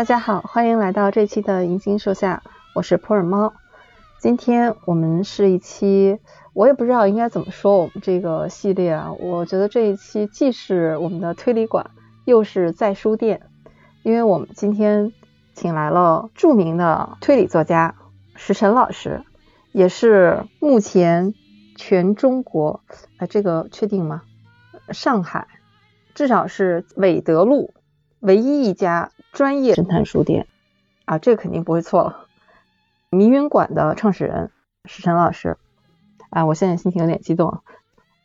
大家好，欢迎来到这期的银杏树下，我是普洱猫。今天我们是一期，我也不知道应该怎么说我们这个系列啊。我觉得这一期既是我们的推理馆，又是在书店，因为我们今天请来了著名的推理作家石晨老师，也是目前全中国，哎，这个确定吗？上海至少是韦德路唯一一家专业侦探书店啊，这个肯定不会错了。迷云馆的创始人石晨老师，啊，我现在心情有点激动。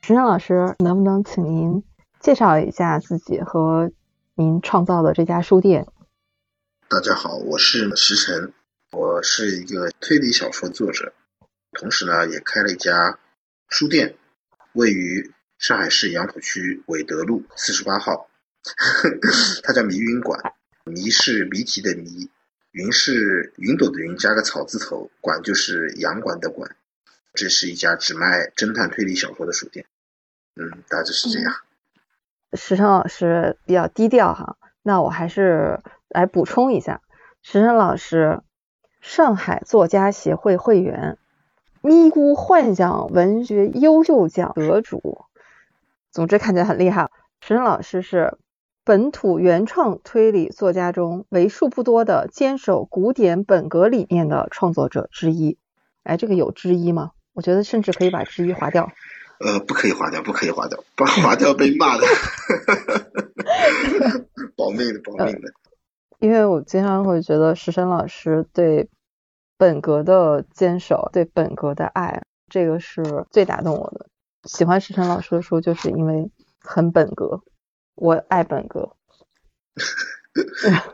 石晨老师，能不能请您介绍一下自己和您创造的这家书店？大家好，我是石晨，我是一个推理小说作者，同时呢也开了一家书店，位于上海市杨浦区纬德路四十八号，它叫迷云馆，谜是谜题的谜。云是云朵的云，加个草字头，馆就是洋馆的馆。这是一家只卖侦探推理小说的书店。嗯，大致是这样。石晨老师比较低调哈，那我还是来补充一下，石晨老师，上海作家协会会员，咪咕幻想文学优秀奖得主。总之看起来很厉害。石晨老师是。本土原创推理作家中为数不多的坚守古典本格理念的创作者之一。哎，这个有之一吗？我觉得甚至可以把之一划掉。呃，不可以划掉，不可以划掉，把划掉被骂的。保命的，保命的。因为我经常会觉得石申老师对本格的坚守，对本格的爱，这个是最打动我的。喜欢石生老师的书，就是因为很本格。我爱本哥，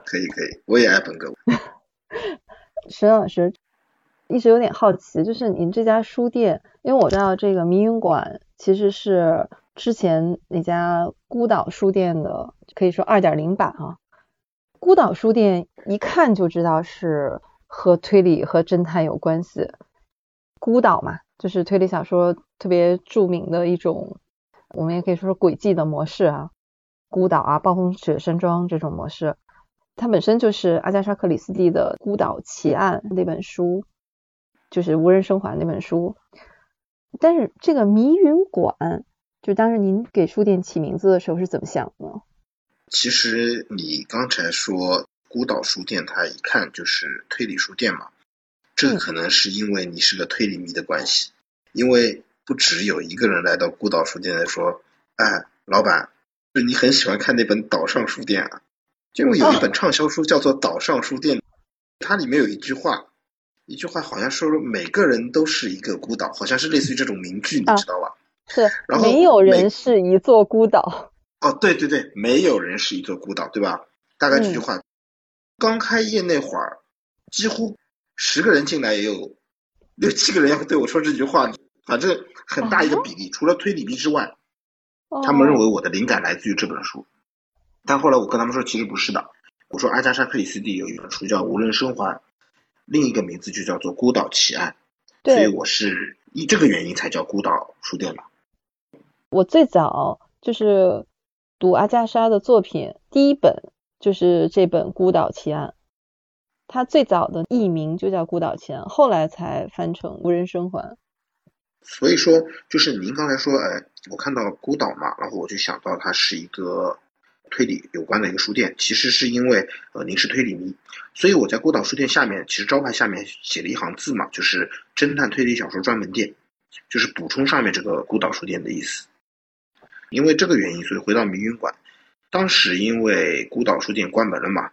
可以可以，我也爱本哥。沈老师一直有点好奇，就是您这家书店，因为我知道这个迷云馆其实是之前那家孤岛书店的，可以说二点零版啊。孤岛书店一看就知道是和推理和侦探有关系。孤岛嘛，就是推理小说特别著名的一种，我们也可以说是轨迹的模式啊。孤岛啊，暴风雪山庄这种模式，它本身就是阿加莎克里斯蒂的《孤岛奇案》那本书，就是无人生还那本书。但是这个迷云馆，就当时您给书店起名字的时候是怎么想的？其实你刚才说孤岛书店，它一看就是推理书店嘛，这可能是因为你是个推理迷的关系，因为不只有一个人来到孤岛书店来说，哎，老板。就你很喜欢看那本《岛上书店》啊，就有一本畅销书叫做《岛上书店》，它里面有一句话，一句话好像说每个人都是一个孤岛，好像是类似于这种名句，你知道吧？是，然后没有人是一座孤岛。哦，对对对，没有人是一座孤岛，对吧？大概这句话，刚开业那会儿，几乎十个人进来也有六七个人要对我说这句话，反正很大一个比例，除了推理迷之外。他们认为我的灵感来自于这本书，但后来我跟他们说其实不是的。我说阿加莎克里斯蒂有一本书叫《无人生还》，另一个名字就叫做《孤岛奇案》，所以我是以这个原因才叫孤岛书店的。我最早就是读阿加莎的作品，第一本就是这本《孤岛奇案》，它最早的译名就叫《孤岛奇案》，后来才翻成《无人生还》。所以说，就是您刚才说，哎，我看到孤岛嘛，然后我就想到它是一个推理有关的一个书店。其实是因为，呃，您是推理迷，所以我在孤岛书店下面，其实招牌下面写了一行字嘛，就是侦探推理小说专门店，就是补充上面这个孤岛书店的意思。因为这个原因，所以回到迷云馆，当时因为孤岛书店关门了嘛，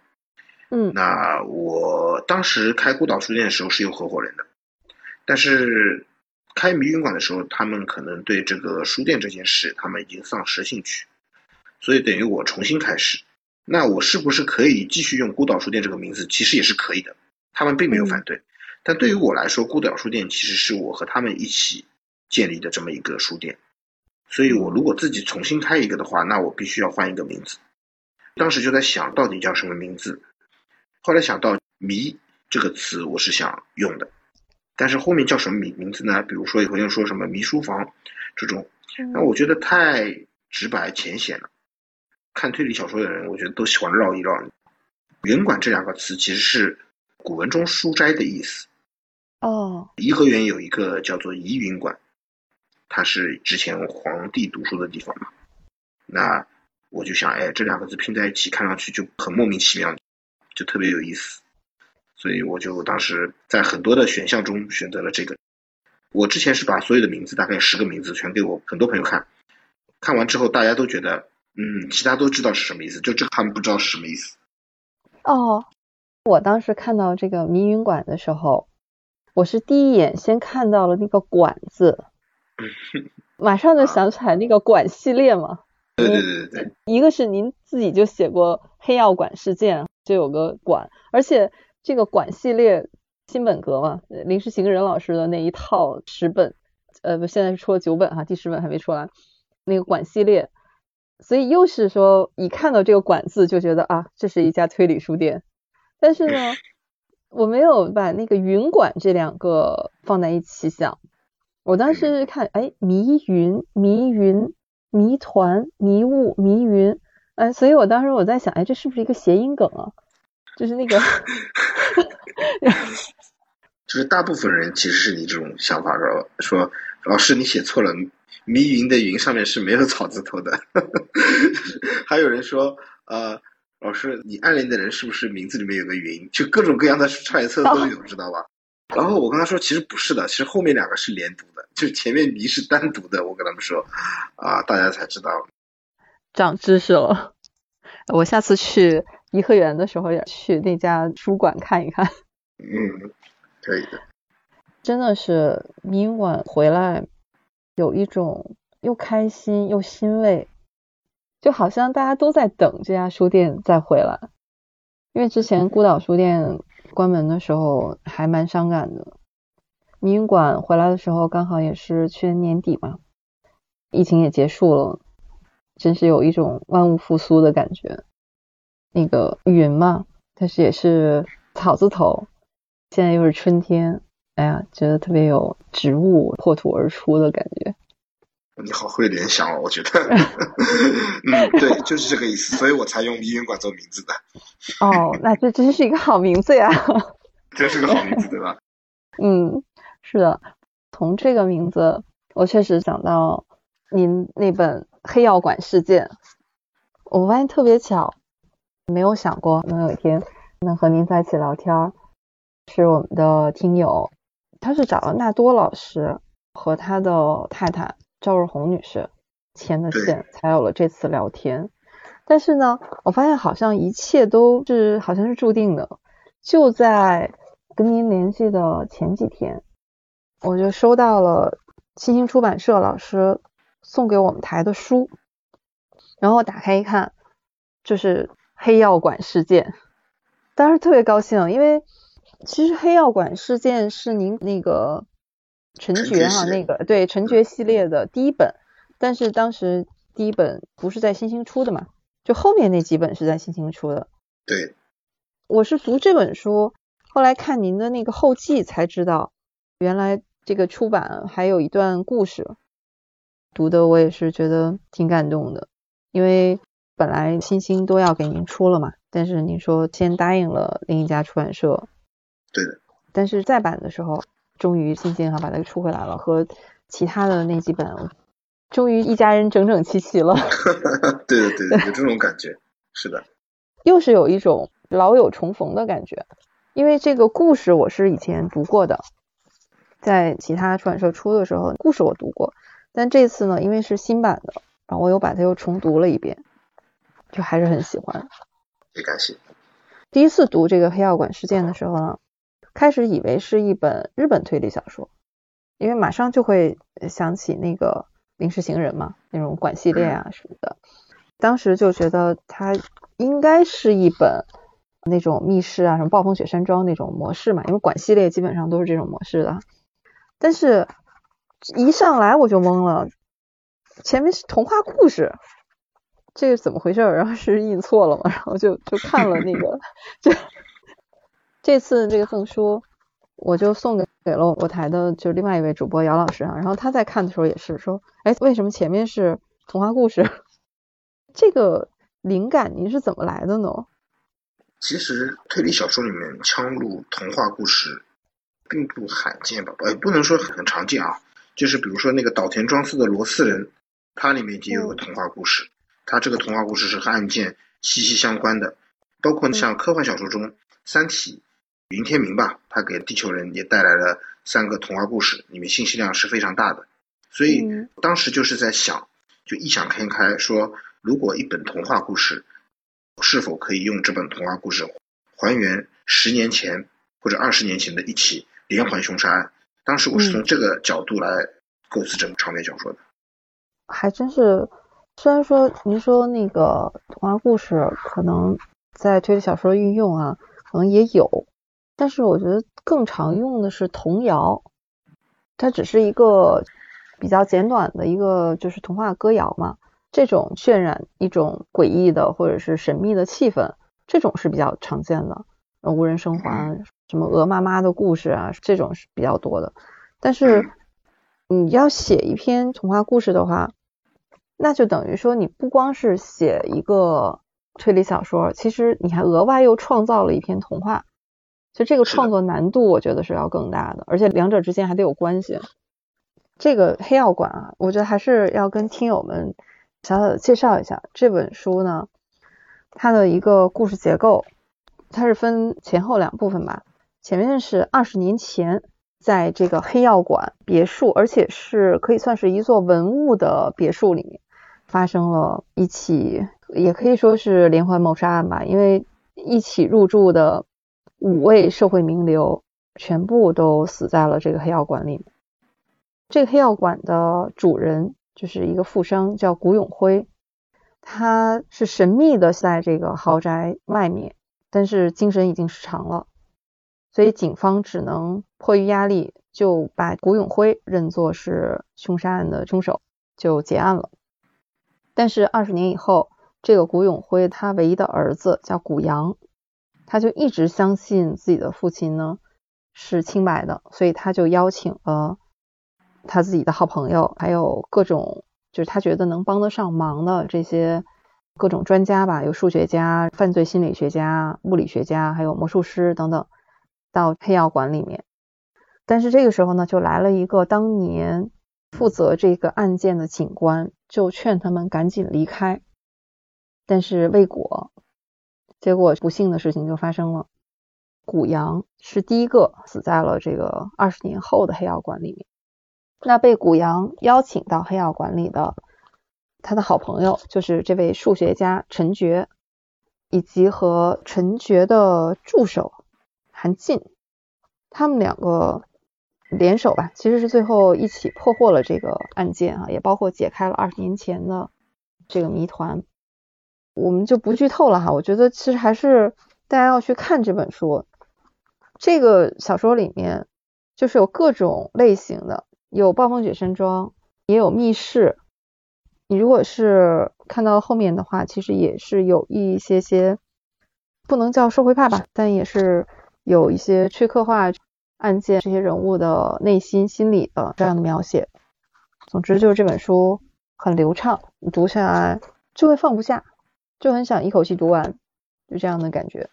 嗯，那我当时开孤岛书店的时候是有合伙人的，但是。开迷云馆的时候，他们可能对这个书店这件事，他们已经丧失兴趣，所以等于我重新开始。那我是不是可以继续用孤岛书店这个名字？其实也是可以的，他们并没有反对。但对于我来说，孤岛书店其实是我和他们一起建立的这么一个书店，所以我如果自己重新开一个的话，那我必须要换一个名字。当时就在想到底叫什么名字，后来想到“迷”这个词，我是想用的。但是后面叫什么名名字呢？比如说有人说什么迷书房这种，那我觉得太直白浅显了。看推理小说的人，我觉得都喜欢绕一绕。云馆这两个词其实是古文中书斋的意思。哦，颐和园有一个叫做怡云馆，它是之前皇帝读书的地方嘛。那我就想，哎，这两个字拼在一起，看上去就很莫名其妙，就特别有意思。所以我就当时在很多的选项中选择了这个。我之前是把所有的名字，大概十个名字，全给我很多朋友看。看完之后，大家都觉得，嗯，其他都知道是什么意思，就这他们不知道是什么意思。哦，我当时看到这个迷云馆的时候，我是第一眼先看到了那个“馆”字，马上就想起来那个“馆”系列嘛。对对对对对。一个是您自己就写过《黑药馆事件》，就有个“馆”，而且这个“馆”系列新本格嘛，临时行人老师的那一套十本，呃，不，现在是出了九本哈，第十本还没出来。那个“馆”系列，所以又是说一看到这个“馆”字就觉得啊，这是一家推理书店。但是呢，我没有把那个“云馆”这两个放在一起想。我当时看，哎，迷云、迷云、谜团、迷雾、迷云，哎，所以我当时我在想，哎，这是不是一个谐音梗啊？就是那个，就是大部分人其实是你这种想法，说说老师你写错了。迷云的云上面是没有草字头的，还有人说，呃，老师，你暗恋的人是不是名字里面有个云？就各种各样的揣测都有，知道吧？然后我跟他说，其实不是的，其实后面两个是连读的，就前面迷是单独的。我跟他们说，啊，大家才知道，长知识了。我下次去颐和园的时候也去那家书馆看一看。嗯，可以的。真的是明晚回来。有一种又开心又欣慰，就好像大家都在等这家书店再回来。因为之前孤岛书店关门的时候还蛮伤感的，迷云馆回来的时候刚好也是去年年底嘛，疫情也结束了，真是有一种万物复苏的感觉。那个云嘛，它是也是草字头，现在又是春天。哎呀，觉得特别有植物破土而出的感觉。你好会联想哦，我觉得。嗯，对，就是这个意思，所以我才用迷云馆做名字的。哦，那这真是一个好名字呀！真是个好名字，对吧？嗯，是的。从这个名字，我确实想到您那本《黑药馆事件》，我发现特别巧，没有想过能有一天能和您在一起聊天，是我们的听友。他是找了纳多老师和他的太太赵若红女士牵的线，才有了这次聊天。但是呢，我发现好像一切都是好像是注定的。就在跟您联系的前几天，我就收到了新兴出版社老师送给我们台的书，然后我打开一看，就是《黑药馆事件》，当时特别高兴，因为。其实黑药馆事件是您那个陈觉哈那个对陈觉系列的第一本，但是当时第一本不是在新星出的嘛，就后面那几本是在新星出的。对，我是读这本书，后来看您的那个后记才知道，原来这个出版还有一段故事，读的我也是觉得挺感动的，因为本来星星都要给您出了嘛，但是您说先答应了另一家出版社。对的，但是再版的时候，终于星星哈把它出回来了，和其他的那几本，终于一家人整整齐齐了。对对，对，有这种感觉，是的，又是有一种老友重逢的感觉。因为这个故事我是以前读过的，在其他出版社出的时候，故事我读过，但这次呢，因为是新版的，然后我又把它又重读了一遍，就还是很喜欢。也感谢。第一次读这个黑药馆事件的时候呢。开始以为是一本日本推理小说，因为马上就会想起那个《临时行人》嘛，那种馆系列啊什么的。当时就觉得它应该是一本那种密室啊，什么暴风雪山庄那种模式嘛，因为馆系列基本上都是这种模式的。但是一上来我就懵了，前面是童话故事，这个怎么回事？然后是印错了嘛？然后就就看了那个 就。这次这个赠书，我就送给给了我台的，就另外一位主播姚老师啊。然后他在看的时候也是说，哎，为什么前面是童话故事？这个灵感您是怎么来的呢？其实推理小说里面枪入童话故事并不罕见吧？呃，不能说很常见啊。就是比如说那个岛田庄司的《罗斯人》，它里面就有个童话故事，它这个童话故事是和案件息息相关的。包括像科幻小说中，《三体》云天明吧，他给地球人也带来了三个童话故事，里面信息量是非常大的。所以当时就是在想，就异想天开说，如果一本童话故事，是否可以用这本童话故事还原十年前或者二十年前的一起连环凶杀案？当时我是从这个角度来构思整个长篇小说的。还真是，虽然说您说那个童话故事可能。在推理小说运用啊，可能也有，但是我觉得更常用的是童谣，它只是一个比较简短的一个就是童话歌谣嘛，这种渲染一种诡异的或者是神秘的气氛，这种是比较常见的。无人生还，什么鹅妈妈的故事啊，这种是比较多的。但是你要写一篇童话故事的话，那就等于说你不光是写一个。推理小说其实你还额外又创造了一篇童话，就这个创作难度我觉得是要更大的，而且两者之间还得有关系。这个黑药馆啊，我觉得还是要跟听友们小小的介绍一下这本书呢，它的一个故事结构，它是分前后两部分吧。前面是二十年前，在这个黑药馆别墅，而且是可以算是一座文物的别墅里面，发生了一起。也可以说是连环谋杀案吧，因为一起入住的五位社会名流全部都死在了这个黑药馆里。这个黑药馆的主人就是一个富商，叫古永辉，他是神秘的在这个豪宅外面，但是精神已经失常了，所以警方只能迫于压力就把古永辉认作是凶杀案的凶手，就结案了。但是二十年以后。这个古永辉他唯一的儿子叫古阳，他就一直相信自己的父亲呢是清白的，所以他就邀请了他自己的好朋友，还有各种就是他觉得能帮得上忙的这些各种专家吧，有数学家、犯罪心理学家、物理学家，还有魔术师等等，到黑药馆里面。但是这个时候呢，就来了一个当年负责这个案件的警官，就劝他们赶紧离开。但是未果，结果不幸的事情就发生了。古阳是第一个死在了这个二十年后的黑药馆里面。那被古阳邀请到黑药馆里的他的好朋友，就是这位数学家陈觉，以及和陈觉的助手韩进，他们两个联手吧，其实是最后一起破获了这个案件啊，也包括解开了二十年前的这个谜团。我们就不剧透了哈，我觉得其实还是大家要去看这本书。这个小说里面就是有各种类型的，有暴风雪山庄，也有密室。你如果是看到后面的话，其实也是有一些些不能叫社会派吧，但也是有一些去刻画案件这些人物的内心心理的这样的描写。总之就是这本书很流畅，你读下来就会放不下。就很想一口气读完，就这样的感觉。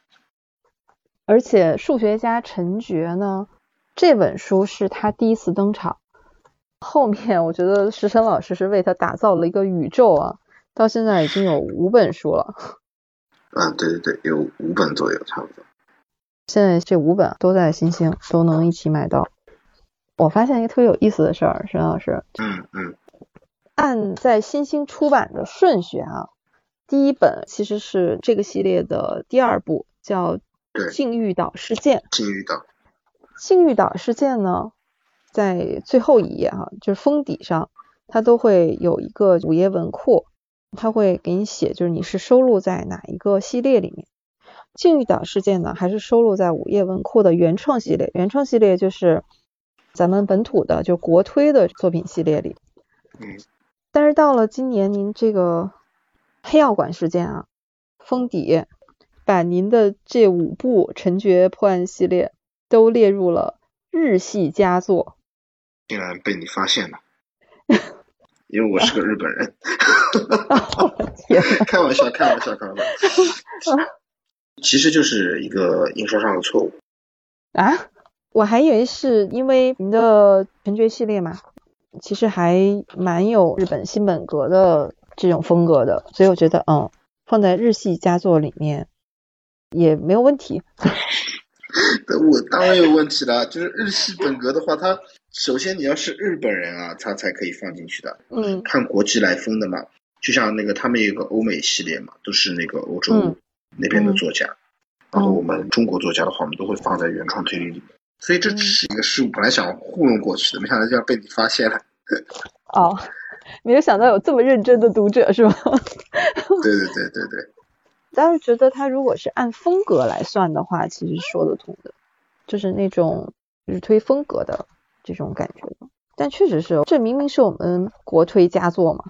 而且数学家陈觉呢，这本书是他第一次登场。后面我觉得石晨老师是为他打造了一个宇宙啊，到现在已经有五本书了。啊，对对对，有五本左右，差不多。现在这五本都在新星，都能一起买到。我发现一个特别有意思的事儿，沈老师。嗯嗯。按在新星出版的顺序啊。第一本其实是这个系列的第二部，叫《禁欲岛事件》。禁欲岛。禁欲岛事件呢，在最后一页哈，就是封底上，它都会有一个午夜文库，它会给你写，就是你是收录在哪一个系列里面。禁欲岛事件呢，还是收录在午夜文库的原创系列？原创系列就是咱们本土的，就国推的作品系列里。嗯。但是到了今年，您这个。黑药馆事件啊，封底把您的这五部陈觉破案系列都列入了日系佳作，竟然被你发现了，因为我是个日本人 开玩笑，开玩笑，开玩笑。其实就是一个印刷上的错误啊。我还以为是因为您的全爵系列嘛，其实还蛮有日本新本格的这种风格的，所以我觉得嗯，放在日系佳作里面也没有问题。我当然有问题了，就是日系本格的话，它首先你要是日本人啊，他才可以放进去的。嗯，看国际来风的嘛，就像那个他们有个欧美系列嘛，都是那个欧洲那边的作家，然后我们中国作家的话，我们都会放在原创推理里面。所以这只是一个失误，本来想糊弄过去的，没想到就要被你发现了。哦，没有想到有这么认真的读者是吗？对对对对对。但是觉得他如果是按风格来算的话，其实说得通的，就是那种日推风格的这种感觉。但确实是，这明明是我们国推佳作嘛，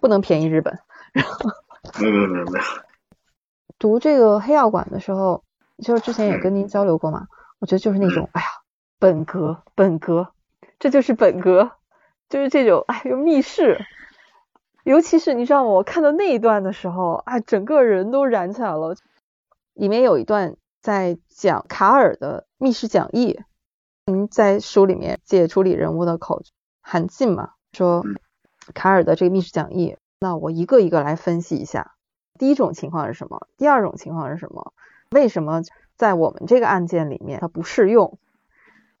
不能便宜日本。没有没有没有没有。读这个黑药馆的时候。就是之前也跟您交流过嘛，我觉得就是那种，哎呀，本格本格，这就是本格，就是这种，哎呦密室，尤其是你知道吗？我看到那一段的时候，啊，整个人都燃起来了。里面有一段在讲卡尔的密室讲义，您在书里面借处理人物的口韩进嘛，说卡尔的这个密室讲义，那我一个一个来分析一下。第一种情况是什么？第二种情况是什么？为什么在我们这个案件里面它不适用？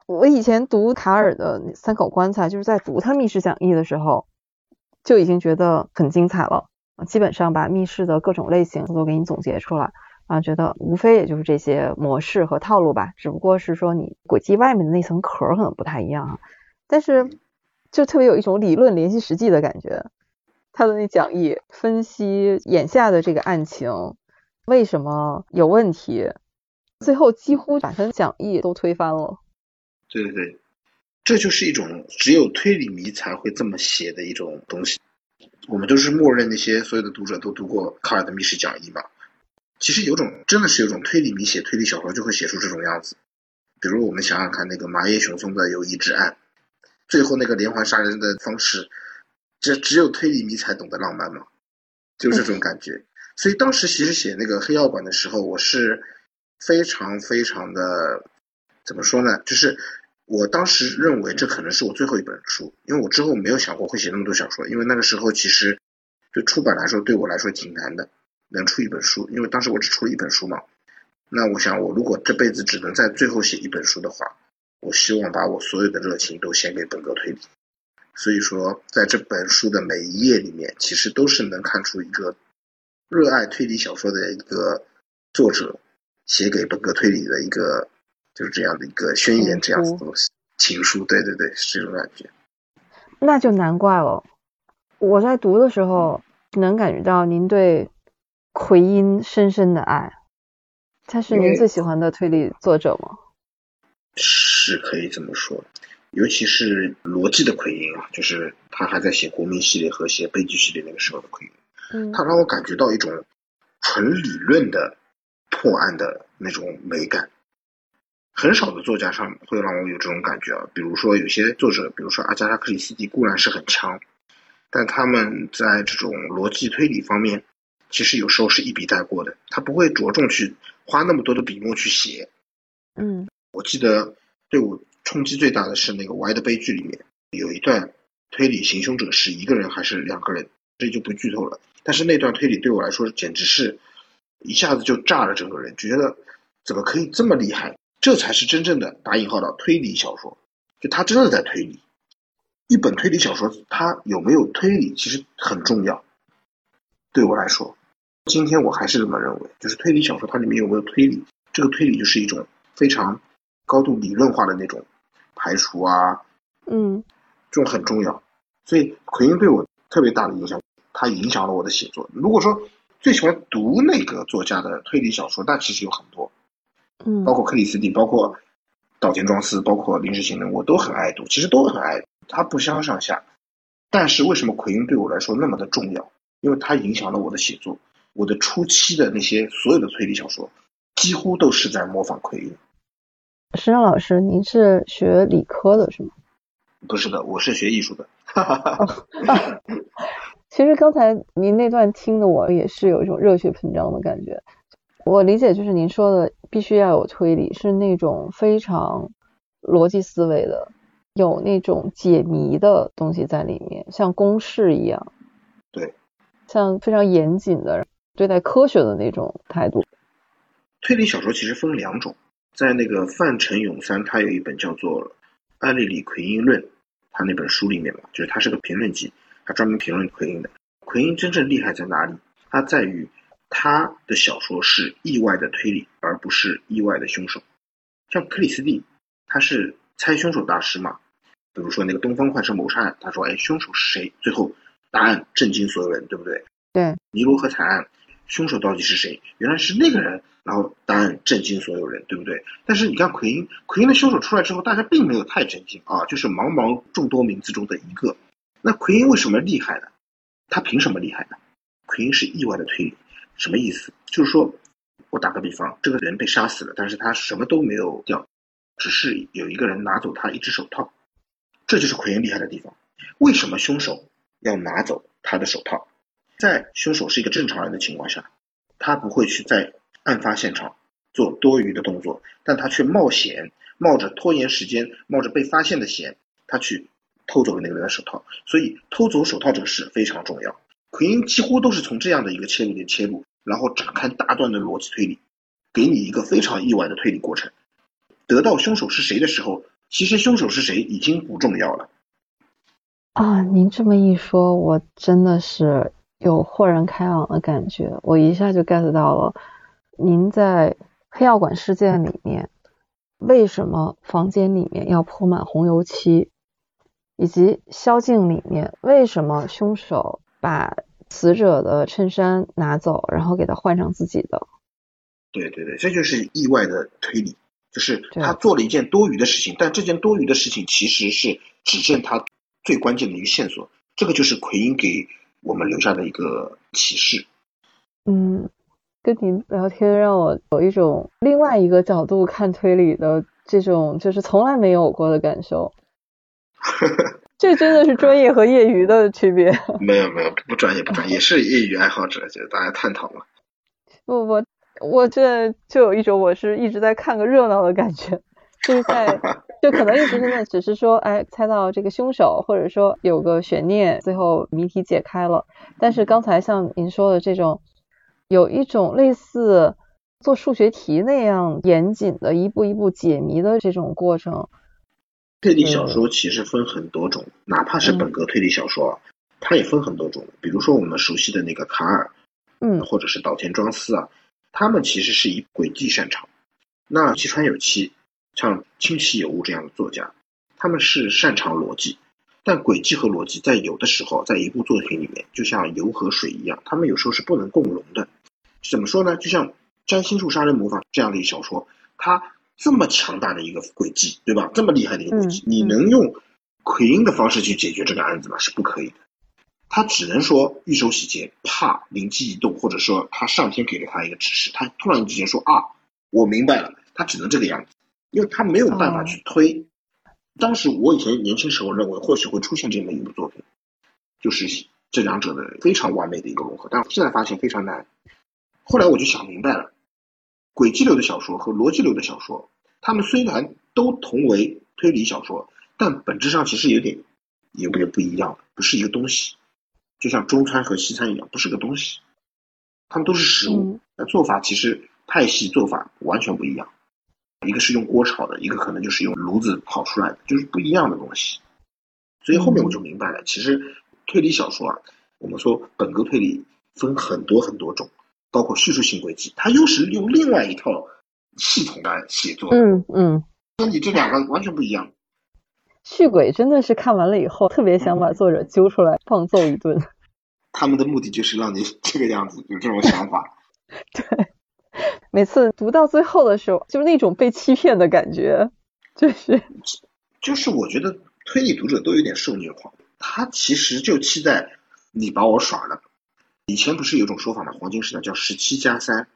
我以前读卡尔的《三口棺材》，就是在读他密室讲义的时候，就已经觉得很精彩了。基本上把密室的各种类型都给你总结出来，啊，觉得无非也就是这些模式和套路吧，只不过是说你轨迹外面的那层壳可能不太一样。但是就特别有一种理论联系实际的感觉。他的那讲义分析眼下的这个案情。为什么有问题？最后几乎把他的讲义都推翻了。对对对，这就是一种只有推理迷才会这么写的一种东西。我们都是默认那些所有的读者都读过卡尔的密室讲义嘛。其实有种真的是有种推理迷写推理小说就会写出这种样子。比如我们想想看，那个麻叶雄松的《友谊之案》，最后那个连环杀人的方式，这只有推理迷才懂得浪漫嘛，就这种感觉。所以当时其实写那个黑药馆的时候，我是非常非常的怎么说呢？就是我当时认为这可能是我最后一本书，因为我之后没有想过会写那么多小说，因为那个时候其实对出版来说对我来说挺难的，能出一本书，因为当时我只出了一本书嘛。那我想我如果这辈子只能在最后写一本书的话，我希望把我所有的热情都献给本格推理。所以说，在这本书的每一页里面，其实都是能看出一个。热爱推理小说的一个作者写给本格推理的一个就是这样的一个宣言，这样子的东西，情书，对对对，是这种感觉。那就难怪了。我在读的时候能感觉到您对奎因深深的爱，他是您最喜欢的推理作者吗？是可以这么说，尤其是罗辑的奎因啊，就是他还在写国民系列和写悲剧系列那个时候的奎因。嗯他让我感觉到一种纯理论的破案的那种美感，很少的作家上会让我有这种感觉啊。比如说有些作者，比如说阿加莎·克里斯蒂，固然是很强，但他们在这种逻辑推理方面，其实有时候是一笔带过的，他不会着重去花那么多的笔墨去写。嗯，我记得对我冲击最大的是那个《歪的悲剧》里面有一段推理行凶者是一个人还是两个人，这就不剧透了。但是那段推理对我来说简直是一下子就炸了整个人，觉得怎么可以这么厉害？这才是真正的打引号的推理小说，就他真的在推理。一本推理小说，它有没有推理其实很重要。对我来说，今天我还是这么认为，就是推理小说它里面有没有推理，这个推理就是一种非常高度理论化的那种排除啊，嗯，这种很重要。所以奎因对我特别大的影响。它影响了我的写作。如果说最喜欢读那个作家的推理小说，那其实有很多，嗯，包括克里斯蒂，包括岛田庄司，包括临时行人，我都很爱读，其实都很爱，它不相上下。但是为什么奎因对我来说那么的重要？因为它影响了我的写作。我的初期的那些所有的推理小说，几乎都是在模仿奎因。石让老师，您是学理科的是吗？不是的，我是学艺术的。其实刚才您那段听的我也是有一种热血膨胀的感觉，我理解就是您说的必须要有推理，是那种非常逻辑思维的，有那种解谜的东西在里面，像公式一样。对，像非常严谨的对待科学的那种态度。推理小说其实分两种，在那个范成永三他有一本叫做《安利里奎因论》，他那本书里面嘛，就是他是个评论集，他专门评论奎因的。奎因真正厉害在哪里？他在于他的小说是意外的推理，而不是意外的凶手。像克里斯蒂，他是猜凶手大师嘛，比如说那个东方快车谋杀案，他说：“哎，凶手是谁？”最后答案震惊所有人，对不对？对。尼罗河惨案，凶手到底是谁？原来是那个人。然后答案震惊所有人，对不对？但是你看奎因，奎因的凶手出来之后，大家并没有太震惊啊，就是茫茫众多名字中的一个。那奎因为什么厉害呢？他凭什么厉害呢？奎因是意外的推理，什么意思？就是说，我打个比方，这个人被杀死了，但是他什么都没有掉，只是有一个人拿走他一只手套，这就是奎因厉害的地方。为什么凶手要拿走他的手套？在凶手是一个正常人的情况下，他不会去在。案发现场做多余的动作，但他却冒险，冒着拖延时间，冒着被发现的险，他去偷走了那个人的手套。所以偷走手套这个事非常重要。奎因几乎都是从这样的一个切入点切入，然后展开大段的逻辑推理，给你一个非常意外的推理过程。得到凶手是谁的时候，其实凶手是谁已经不重要了。啊，您这么一说，我真的是有豁然开朗的感觉，我一下就 get 到了。您在黑药馆事件里面，为什么房间里面要铺满红油漆？以及宵禁里面，为什么凶手把死者的衬衫拿走，然后给他换上自己的？对对对，这就是意外的推理，就是他做了一件多余的事情，但这件多余的事情其实是指证他最关键的一个线索。这个就是奎因给我们留下的一个启示。嗯。跟您聊天让我有一种另外一个角度看推理的这种就是从来没有过的感受。这真的是专业和业余的区别。没有没有不专业不专业，也是业余爱好者，就大家探讨嘛。不不，我这就有一种我是一直在看个热闹的感觉，就是在 就可能一直现在只是说哎猜到这个凶手，或者说有个悬念，最后谜题解开了。但是刚才像您说的这种。有一种类似做数学题那样严谨的一步一步解谜的这种过程。推理小说其实分很多种，哪怕是本格推理小说，它也分很多种。比如说我们熟悉的那个卡尔，嗯，或者是岛田庄司啊，他们其实是以轨迹擅长。那吉川有七，像清崎有物这样的作家，他们是擅长逻辑。但轨迹和逻辑在有的时候，在一部作品里面，就像油和水一样，他们有时候是不能共融的。怎么说呢？就像《占星术杀人魔法》这样的一小说，它这么强大的一个轨迹，对吧？这么厉害的一个轨迹，你能用奎因的方式去解决这个案子吗？是不可以的。他只能说预手洗劫，怕灵机一动，或者说他上天给了他一个指示，他突然之间说啊，我明白了，他只能这个样子，因为他没有办法去推。当时我以前年轻时候认为或许会出现这么一部作品，就是这两者的非常完美的一个融合，但现在发现非常难。后来我就想明白了，轨迹流的小说和逻辑流的小说，它们虽然都同为推理小说，但本质上其实有点有点不一样，不是一个东西。就像中餐和西餐一样，不是个东西。他们都是食物，那做法其实派系做法完全不一样。一个是用锅炒的，一个可能就是用炉子烤出来的，就是不一样的东西。所以后面我就明白了，其实推理小说啊，我们说本格推理分很多很多种，包括叙述性轨迹，它又是用另外一套系统来写作。嗯嗯，跟你这两个完全不一样。续轨真的是看完了以后，特别想把作者揪出来胖揍一顿。他们的目的就是让你这个样子，有这种想法。对。每次读到最后的时候，就是那种被欺骗的感觉，就是，就是我觉得推理读者都有点受虐狂，他其实就期待你把我耍了。以前不是有种说法吗？黄金时代叫十七加三，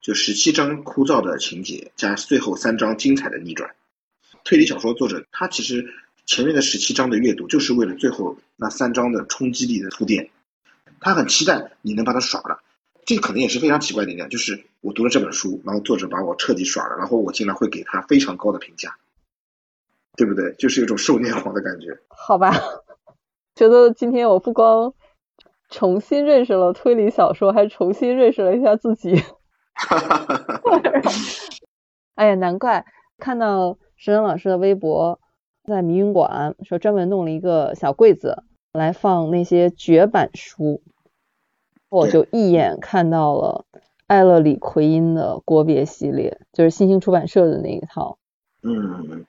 就十七章枯燥的情节加最后三章精彩的逆转。推理小说作者他其实前面的十七章的阅读就是为了最后那三章的冲击力的铺垫，他很期待你能把他耍了。这可能也是非常奇怪的一点，就是我读了这本书，然后作者把我彻底耍了，然后我竟然会给他非常高的评价，对不对？就是有种受虐狂的感觉。好吧，觉得今天我不光重新认识了推理小说，还重新认识了一下自己。哈哈哈哎呀，难怪看到石能老师的微博，在迷云馆说专门弄了一个小柜子来放那些绝版书，我就一眼看到了艾勒里奎因的国别系列，就是新兴出版社的那一套。嗯，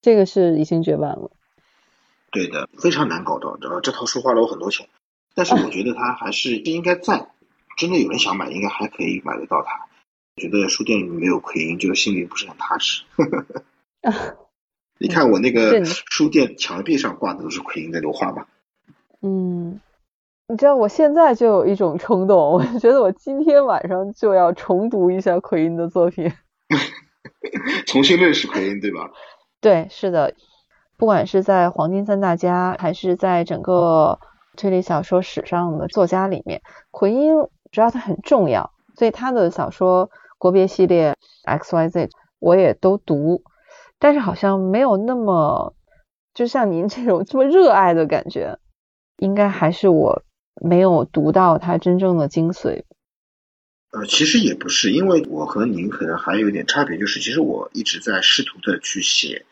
这个是已经绝版了。对的，非常难搞到。呃，这套书花了我很多钱，但是我觉得它还是应该在，真的有人想买，应该还可以买得到它。觉得书店里没有奎因，就心里不是很踏实。你看我那个书店墙壁上挂的都是奎因的油画吧？嗯，你知道我现在就有一种冲动，我觉得我今天晚上就要重读一下奎因的作品，重新认识奎因，对吧？对，是的。不管是在黄金三大家，还是在整个推理小说史上的作家里面，奎因知道他很重要，所以他的小说。国别系列 X Y Z 我也都读，但是好像没有那么就像您这种这么热爱的感觉，应该还是我没有读到它真正的精髓。呃，其实也不是，因为我和您可能还有一点差别，就是其实我一直在试图的去写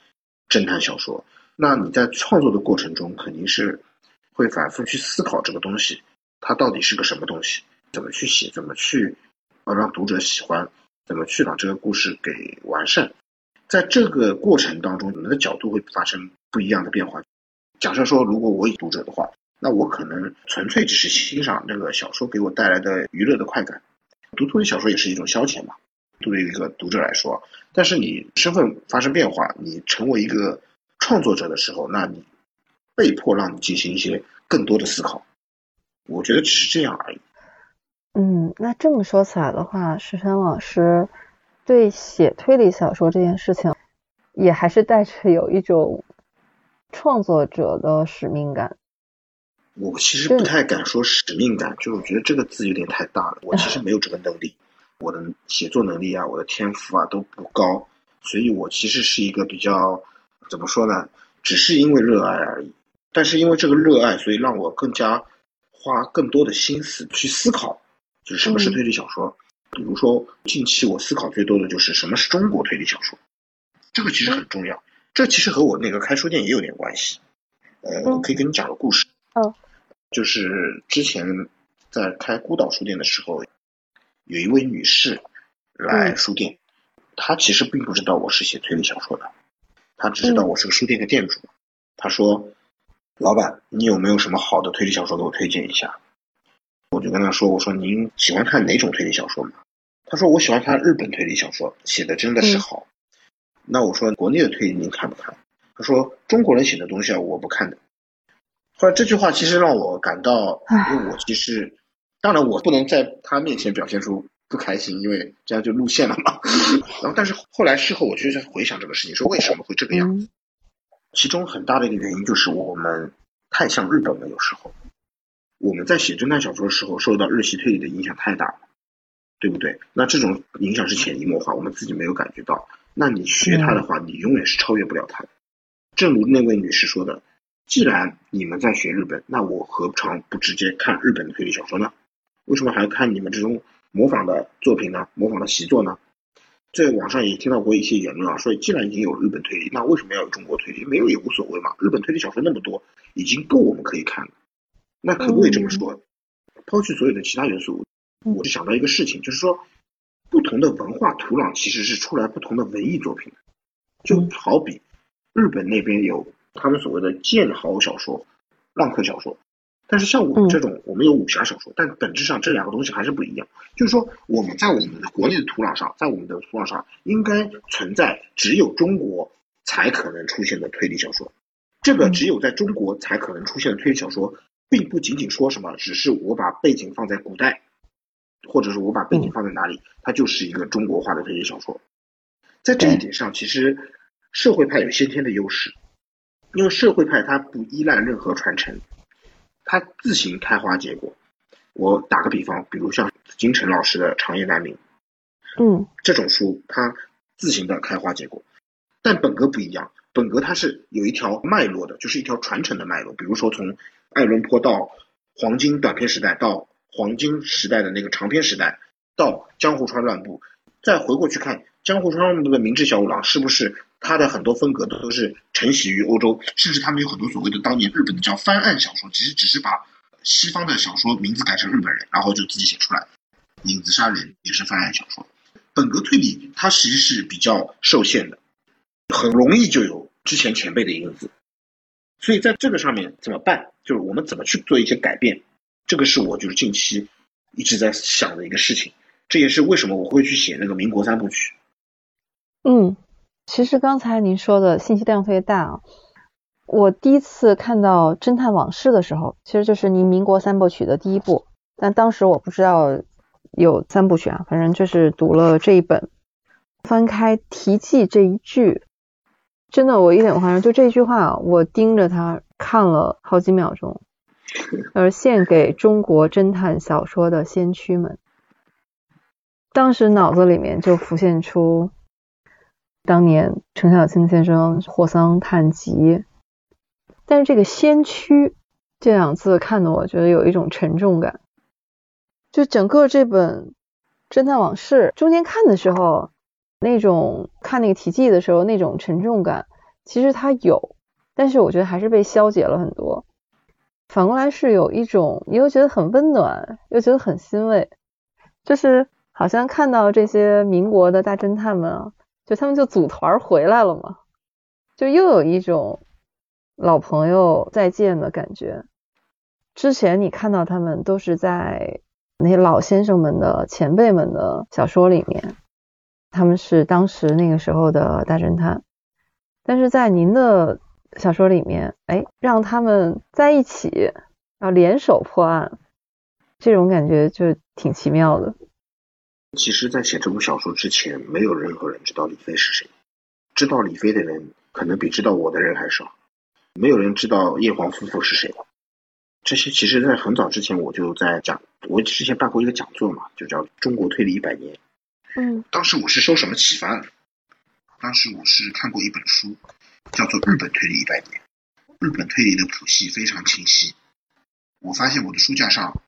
侦探小说。那你在创作的过程中，肯定是会反复去思考这个东西，它到底是个什么东西，怎么去写，怎么去呃让读者喜欢。怎么去把这个故事给完善？在这个过程当中，你们的角度会发生不一样的变化。假设说，如果我以读者的话，那我可能纯粹只是欣赏这个小说给我带来的娱乐的快感。读推理小说也是一种消遣嘛，作为一个读者来说。但是你身份发生变化，你成为一个创作者的时候，那你被迫让你进行一些更多的思考。我觉得只是这样而已。嗯，那这么说起来的话，石山老师对写推理小说这件事情，也还是带着有一种创作者的使命感。我其实不太敢说使命感，就是我觉得这个字有点太大了。我其实没有这个能力，我的写作能力啊，我的天赋啊都不高，所以我其实是一个比较怎么说呢？只是因为热爱而已。但是因为这个热爱，所以让我更加花更多的心思去思考。就是什么是推理小说？比如说，近期我思考最多的就是什么是中国推理小说，这个其实很重要。这其实和我那个开书店也有点关系。呃，我可以跟你讲个故事。哦。就是之前在开孤岛书店的时候，有一位女士来书店，她其实并不知道我是写推理小说的，她只知道我是个书店的店主。她说：“老板，你有没有什么好的推理小说给我推荐一下？”我就跟她说：“我说您喜欢看哪种推理小说吗？”他说：“我喜欢看日本推理小说，写的真的是好。”那我说：“国内的推理您看不看？”他说：“中国人写的东西啊，我不看的。”后来这句话其实让我感到，因为我其实，当然我不能在他面前表现出不开心，因为这样就露馅了嘛。然后，但是后来事后我就在回想这个事情，说为什么会这个样子？其中很大的一个原因就是我们太像日本了，有时候。我们在写侦探小说的时候，受到日系推理的影响太大了，对不对？那这种影响是潜移默化，我们自己没有感觉到。那你学他的话，你永远是超越不了他的。正如那位女士说的，既然你们在学日本，那我何尝不直接看日本的推理小说呢？为什么还要看你们这种模仿的作品呢？模仿的习作呢？在网上也听到过一些言论啊，说既然已经有日本推理，那为什么要有中国推理？没有也无所谓嘛。日本推理小说那么多，已经够我们可以看了。那可不可以这么说？抛去所有的其他元素，我就想到一个事情，就是说，不同的文化土壤其实是出来不同的文艺作品的。就好比日本那边有他们所谓的剑豪小说、浪客小说，但是像我们这种，我们有武侠小说，但本质上这两个东西还是不一样。就是说，我们在我们的国内的土壤上，在我们的土壤上，应该存在只有中国才可能出现的推理小说。这个只有在中国才可能出现的推理小说。并不仅仅说什么，只是我把背景放在古代，或者是我把背景放在哪里，它就是一个中国化的推理小说。在这一点上，其实社会派有先天的优势，因为社会派它不依赖任何传承，它自行开花结果。我打个比方，比如像金晨老师的《长夜难明》。嗯，这种书它自行的开花结果，但本格不一样，本格它是有一条脉络的，就是一条传承的脉络。比如说从爱伦坡到黄金短篇时代，到黄金时代的那个长篇时代，到江户川乱步，再回过去看江户川乱步的明治小五郎，是不是他的很多风格都是承袭于欧洲，甚至他们有很多所谓的当年日本的叫翻案小说，其实只是把西方的小说名字改成日本人，然后就自己写出来。影子杀人也是翻案小说。本格推理它其实是比较受限的，很容易就有之前前辈的影子，所以在这个上面怎么办？就是我们怎么去做一些改变？这个是我就是近期一直在想的一个事情，这也是为什么我会去写那个民国三部曲。嗯，其实刚才您说的信息量特别大啊。我第一次看到《侦探往事》的时候，其实就是您民国三部曲的第一部，但当时我不知道。有三部曲啊，反正就是读了这一本，翻开题记这一句，真的我一点不夸张，就这一句话，我盯着它看了好几秒钟。而献给中国侦探小说的先驱们，当时脑子里面就浮现出当年程小青先生霍桑探集，但是这个先驱这两字看的我觉得有一种沉重感。就整个这本《侦探往事》中间看的时候，那种看那个题记的时候那种沉重感，其实它有，但是我觉得还是被消解了很多。反过来是有一种，你又觉得很温暖，又觉得很欣慰，就是好像看到这些民国的大侦探们啊，就他们就组团回来了嘛，就又有一种老朋友再见的感觉。之前你看到他们都是在。那些老先生们的前辈们的小说里面，他们是当时那个时候的大侦探，但是在您的小说里面，哎，让他们在一起，要联手破案，这种感觉就挺奇妙的。其实，在写这部小说之前，没有任何人知道李飞是谁，知道李飞的人可能比知道我的人还少，没有人知道叶黄夫妇是谁。这些其实，在很早之前我就在讲，我之前办过一个讲座嘛，就叫《中国推理一百年》。嗯，当时我是受什么启发？当时我是看过一本书，叫做《日本推理一百年》。日本推理的谱系非常清晰。我发现我的书架上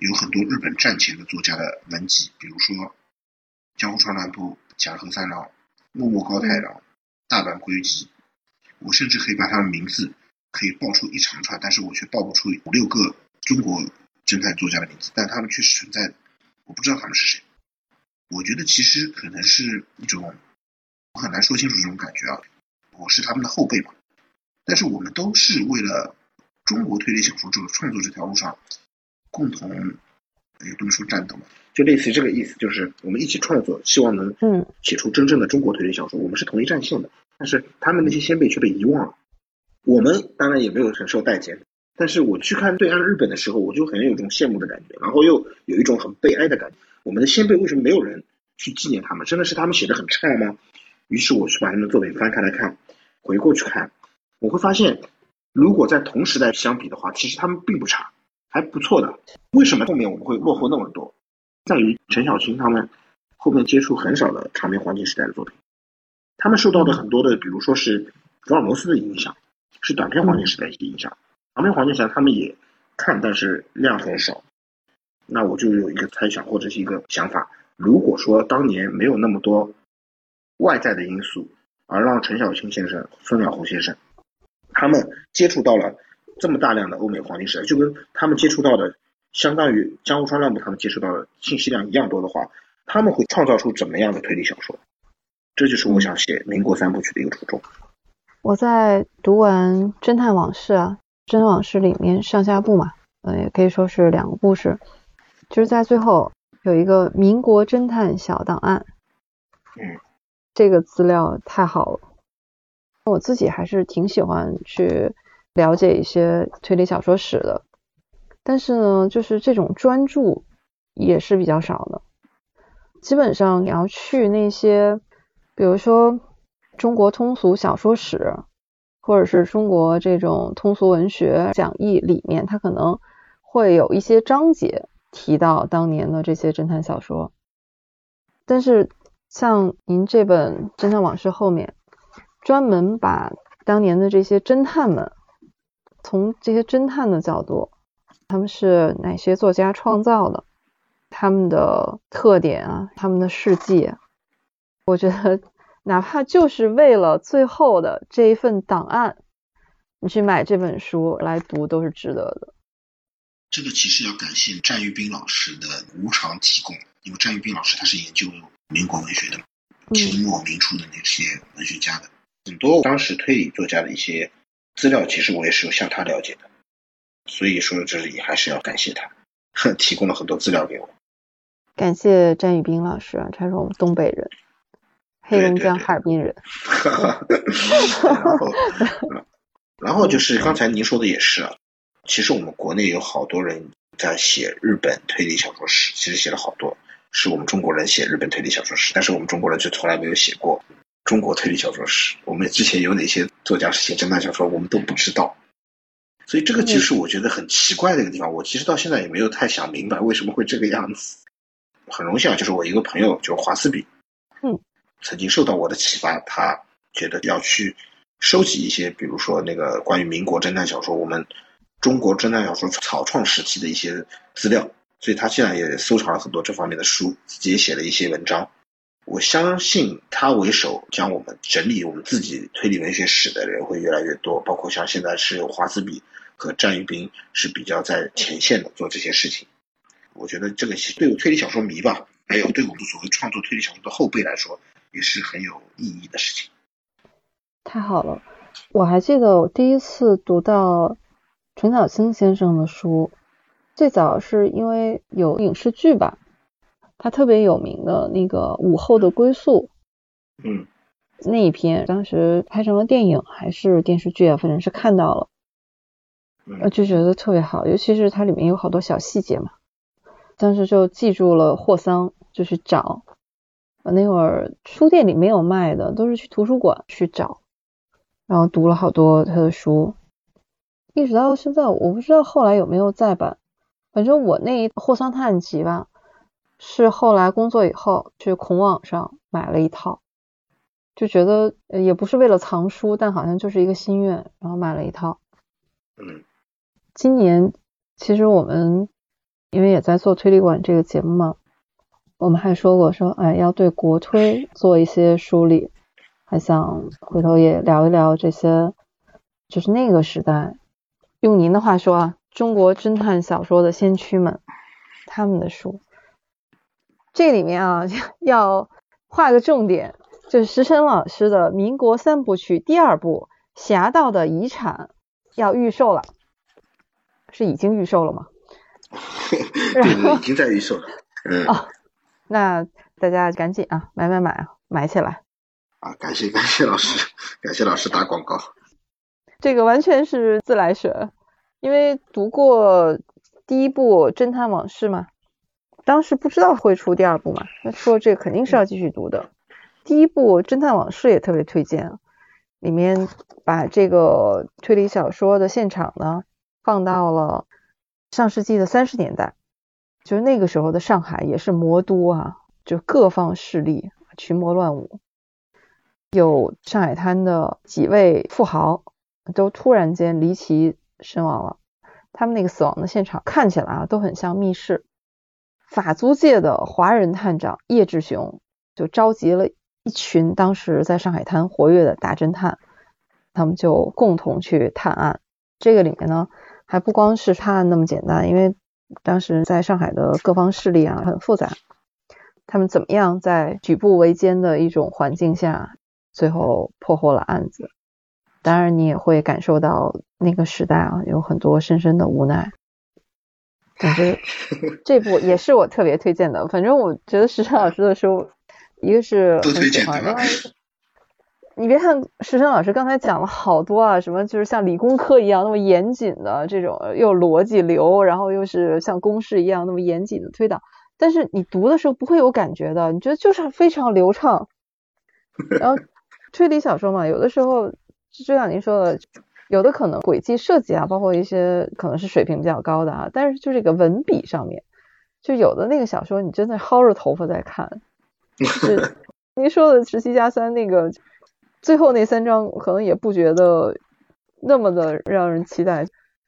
有很多日本战前的作家的文集，比如说江户川乱步、甲贺三郎、木木高太郎、大阪归吉。我甚至可以把他们名字。可以报出一长串，但是我却报不出五六个中国侦探作家的名字，但他们确实存在，我不知道他们是谁。我觉得其实可能是一种，我很难说清楚这种感觉啊。我是他们的后辈嘛，但是我们都是为了中国推理小说这个创作这条路上共同，也不能说战斗嘛，就类似于这个意思，就是我们一起创作，希望能嗯写出真正的中国推理小说。我们是同一战线的，但是他们那些先辈却被遗忘了。我们当然也没有很受待见，但是我去看对岸日本的时候，我就很有一种羡慕的感觉，然后又有一种很悲哀的感觉。我们的先辈为什么没有人去纪念他们？真的是他们写的很差吗？于是我去把他们的作品翻开来看，回过去看，我会发现，如果在同时代相比的话，其实他们并不差，还不错的。为什么后面我们会落后那么多？在于陈小青他们后面接触很少的长篇黄金时代的作品，他们受到的很多的，比如说是福尔摩斯的影响。是短篇黄金时代一些影响，长篇黄金时代他们也看，但是量很少。那我就有一个猜想或者是一个想法：如果说当年没有那么多外在的因素，而让陈小青先生、孙了红先生他们接触到了这么大量的欧美黄金时代，就跟他们接触到的相当于江户川乱步他们接触到的信息量一样多的话，他们会创造出怎么样的推理小说？这就是我想写民国三部曲的一个初衷。我在读完《侦探往事》啊，《侦探往事》里面上下部嘛，呃，也可以说是两个故事，就是在最后有一个民国侦探小档案，嗯，这个资料太好了，我自己还是挺喜欢去了解一些推理小说史的，但是呢，就是这种专注也是比较少的，基本上你要去那些，比如说。中国通俗小说史，或者是中国这种通俗文学讲义里面，它可能会有一些章节提到当年的这些侦探小说。但是像您这本《侦探往事》后面，专门把当年的这些侦探们，从这些侦探的角度，他们是哪些作家创造的，他们的特点啊，他们的事迹，我觉得哪怕就是为了最后的这一份档案。你去买这本书来读都是值得的。这个其实要感谢战玉斌老师的无偿提供，因为战玉斌老师他是研究民国文学的，清末民初的那些文学家的，很多当时推理作家的一些资料，其实我也是有向他了解的。所以说这里还是要感谢他，提供了很多资料给我。感谢詹宇斌老师啊，他是我们东北人，黑龙江哈尔滨人。然后。然后就是刚才您说的也是啊，其实我们国内有好多人在写日本推理小说史，其实写了好多，是我们中国人写日本推理小说史，但是我们中国人却从来没有写过中国推理小说史。我们之前有哪些作家是写侦探小说，我们都不知道。所以这个其实我觉得很奇怪的一个地方。我其实到现在也没有太想明白为什么会这个样子。很荣幸啊，就是我一个朋友，就是华斯比，嗯，曾经受到我的启发，他觉得要去。收集一些，比如说那个关于民国侦探小说，我们中国侦探小说草创时期的一些资料，所以他现在也收藏了很多这方面的书，自己也写了一些文章。我相信他为首将我们整理我们自己推理文学史的人会越来越多，包括像现在是有华斯比和战玉斌是比较在前线的做这些事情。我觉得这个对我推理小说迷吧，还有对我们所谓创作推理小说的后辈来说，也是很有意义的事情。太好了，我还记得我第一次读到陈小青先生的书，最早是因为有影视剧吧，他特别有名的那个午后的归宿，嗯，那一篇当时拍成了电影还是电视剧啊，反正是看到了，呃就觉得特别好，尤其是它里面有好多小细节嘛，当时就记住了霍桑，就去找，那会儿书店里没有卖的，都是去图书馆去找。然后读了好多他的书，一直到现在，我不知道后来有没有再版。反正我那一《霍桑探案集》吧，是后来工作以后去孔网上买了一套，就觉得也不是为了藏书，但好像就是一个心愿，然后买了一套。嗯，今年其实我们因为也在做推理馆这个节目嘛，我们还说过说，哎，要对国推做一些梳理。还想回头也聊一聊这些，就是那个时代，用您的话说啊，中国侦探小说的先驱们，他们的书。这里面啊，要画个重点，就是石晨老师的民国三部曲第二部《侠盗的遗产》要预售了，是已经预售了吗？对，已经在预售了。嗯。哦，那大家赶紧啊，买买买啊，买起来。啊，感谢感谢老师，感谢老师打广告。这个完全是自来水，因为读过第一部《侦探往事》嘛，当时不知道会出第二部嘛，那说这肯定是要继续读的。第一部《侦探往事》也特别推荐，里面把这个推理小说的现场呢放到了上世纪的三十年代，就是那个时候的上海也是魔都啊，就各方势力群魔乱舞。有上海滩的几位富豪都突然间离奇身亡了，他们那个死亡的现场看起来啊都很像密室。法租界的华人探长叶志雄就召集了一群当时在上海滩活跃的大侦探，他们就共同去探案。这个里面呢还不光是探案那么简单，因为当时在上海的各方势力啊很复杂，他们怎么样在举步维艰的一种环境下。最后破获了案子，当然你也会感受到那个时代啊有很多深深的无奈。感觉这部也是我特别推荐的。反正我觉得石山老师的书，一个是很喜欢，另外你别看石山老师刚才讲了好多啊，什么就是像理工科一样那么严谨的这种又逻辑流，然后又是像公式一样那么严谨的推导，但是你读的时候不会有感觉的，你觉得就是非常流畅，然后。推理小说嘛，有的时候就像您说的，有的可能轨迹设计啊，包括一些可能是水平比较高的啊，但是就这个文笔上面，就有的那个小说，你真的薅着头发在看。是您说的十七加三那个最后那三章，可能也不觉得那么的让人期待。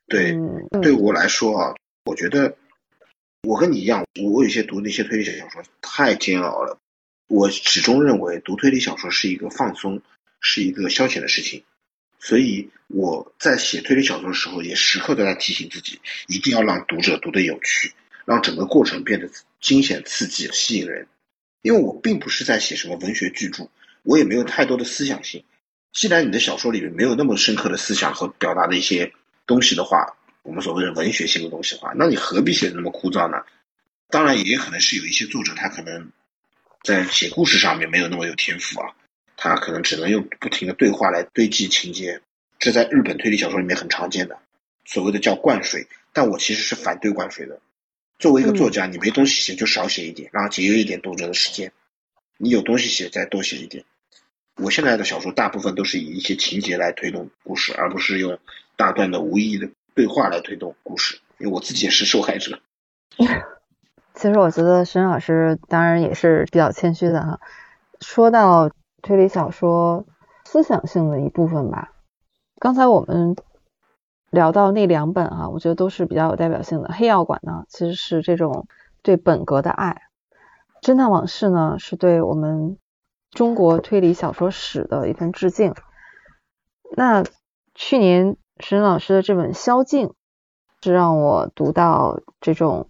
对，对我来说啊，我觉得我跟你一样，我有些读那些推理小说太煎熬了。我始终认为读推理小说是一个放松，是一个消遣的事情。所以我在写推理小说的时候，也时刻都在提醒自己，一定要让读者读得有趣，让整个过程变得惊险刺激、吸引人。因为我并不是在写什么文学巨著，我也没有太多的思想性。既然你的小说里面没有那么深刻的思想和表达的一些东西的话，我们所谓的文学性的东西的话，那你何必写的那么枯燥呢？当然，也可能是有一些作者他可能在写故事上面没有那么有天赋啊。他可能只能用不停的对话来堆积情节，这在日本推理小说里面很常见的，所谓的叫灌水。但我其实是反对灌水的。作为一个作家，你没东西写就少写一点，然后节约一点读者的时间。你有东西写再多写一点。我现在的小说大部分都是以一些情节来推动故事，而不是用大段的无意义的对话来推动故事。因为我自己也是受害者。其实我觉得沈老师当然也是比较谦虚的哈。说到。推理小说思想性的一部分吧。刚才我们聊到那两本啊，我觉得都是比较有代表性的。黑药馆呢，其实是这种对本格的爱；侦探往事呢，是对我们中国推理小说史的一份致敬。那去年沈老师的这本《宵禁》，是让我读到这种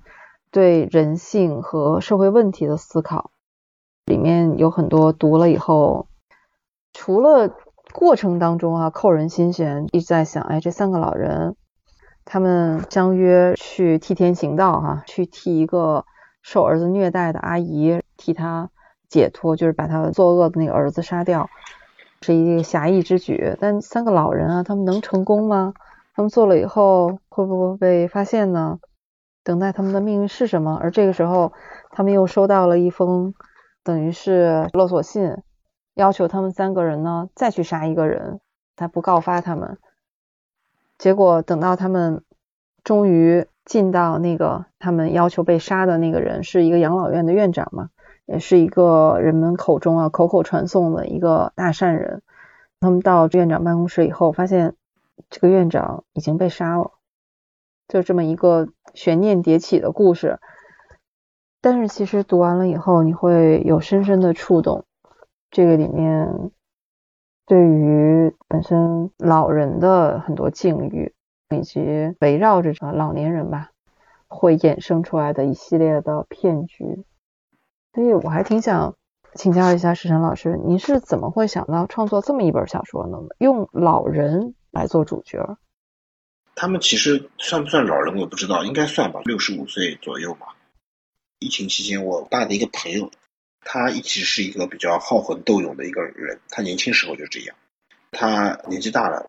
对人性和社会问题的思考。里面有很多读了以后，除了过程当中啊扣人心弦，一直在想，哎，这三个老人他们相约去替天行道哈，去替一个受儿子虐待的阿姨替他解脱，就是把他作恶的那个儿子杀掉，是一个侠义之举。但三个老人啊，他们能成功吗？他们做了以后会不会被发现呢？等待他们的命运是什么？而这个时候，他们又收到了一封。等于是勒索信，要求他们三个人呢再去杀一个人，他不告发他们。结果等到他们终于进到那个他们要求被杀的那个人是一个养老院的院长嘛，也是一个人们口中啊口口传颂的一个大善人。他们到院长办公室以后，发现这个院长已经被杀了，就这么一个悬念迭起的故事。但是其实读完了以后，你会有深深的触动。这个里面对于本身老人的很多境遇，以及围绕着这个老年人吧，会衍生出来的一系列的骗局。所以我还挺想请教一下石晨老师，您是怎么会想到创作这么一本小说呢？用老人来做主角？他们其实算不算老人，我不知道，应该算吧，六十五岁左右吧。疫情期间，我爸的一个朋友，他一直是一个比较好魂斗勇的一个人。他年轻时候就这样。他年纪大了，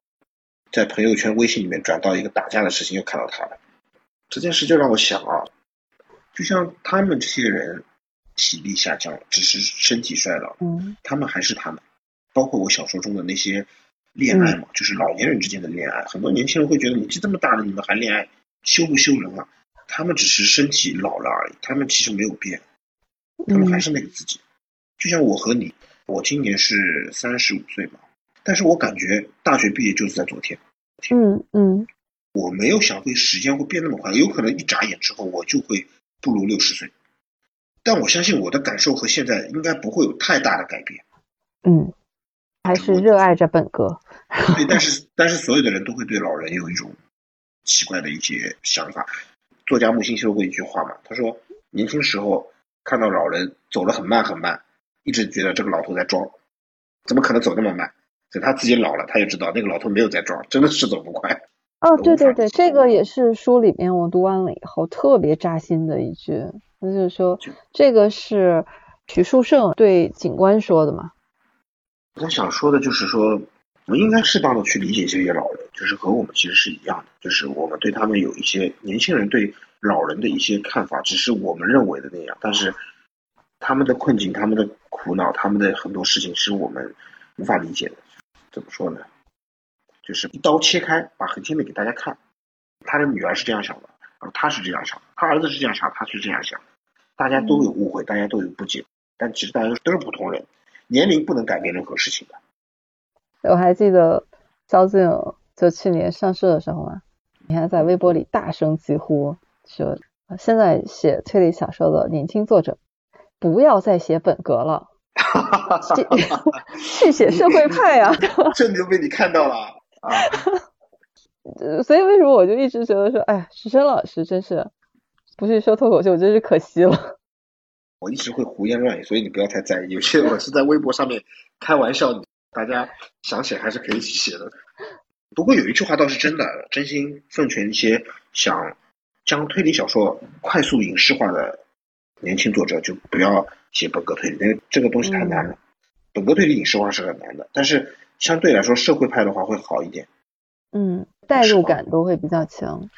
在朋友圈微信里面转到一个打架的事情，又看到他了。这件事就让我想啊，就像他们这些人体力下降，只是身体衰老，嗯，他们还是他们。包括我小说中的那些恋爱嘛，就是老年人之间的恋爱。很多年轻人会觉得年纪这么大了，你们还恋爱，羞不羞人啊？他们只是身体老了而已，他们其实没有变，他们还是那个自己。就像我和你，我今年是三十五岁嘛，但是我感觉大学毕业就是在昨天。嗯嗯，我没有想会时间会变那么快，有可能一眨眼之后我就会步入六十岁。但我相信我的感受和现在应该不会有太大的改变。嗯，还是热爱着本格。对，但是但是所有的人都会对老人有一种奇怪的一些想法。作家木心说过一句话嘛，他说年轻时候看到老人走得很慢很慢，一直觉得这个老头在装，怎么可能走那么慢？等他自己老了，他也知道那个老头没有在装，真的是走不快。哦，对对对，这个也是书里面我读完了以后特别扎心的一句，那就是说这个是许树胜对警官说的嘛。我想说的就是说。我们应该适当的去理解这些老人，就是和我们其实是一样的，就是我们对他们有一些年轻人对老人的一些看法，只是我们认为的那样，但是他们的困境、他们的苦恼、他们的很多事情是我们无法理解的。怎么说呢？就是一刀切开，把横切面给大家看。他的女儿是这样想的，他是这样想，他儿子是这样想，他是这样想，大家都有误会，大家都有不解，但其实大家都是普通人，年龄不能改变任何事情的。我还记得萧敬就去年上市的时候嘛，你还在微博里大声疾呼说，现在写推理小说的年轻作者不要再写本格了，去 写社会派啊！这就被你看到了啊！所以为什么我就一直觉得说，哎呀，石生老师真是不去说脱口秀，真是可惜了。我一直会胡言乱语，所以你不要太在意。有些我是在微博上面开玩笑，大家想写还是可以去写的。不过有一句话倒是真的，真心奉劝一些想将推理小说快速影视化的年轻作者，就不要写本格推理，因为这个东西太难了。本格推理影视化是很难的，但是相对来说，社会派的话会好一点。嗯，代入感都会比较强。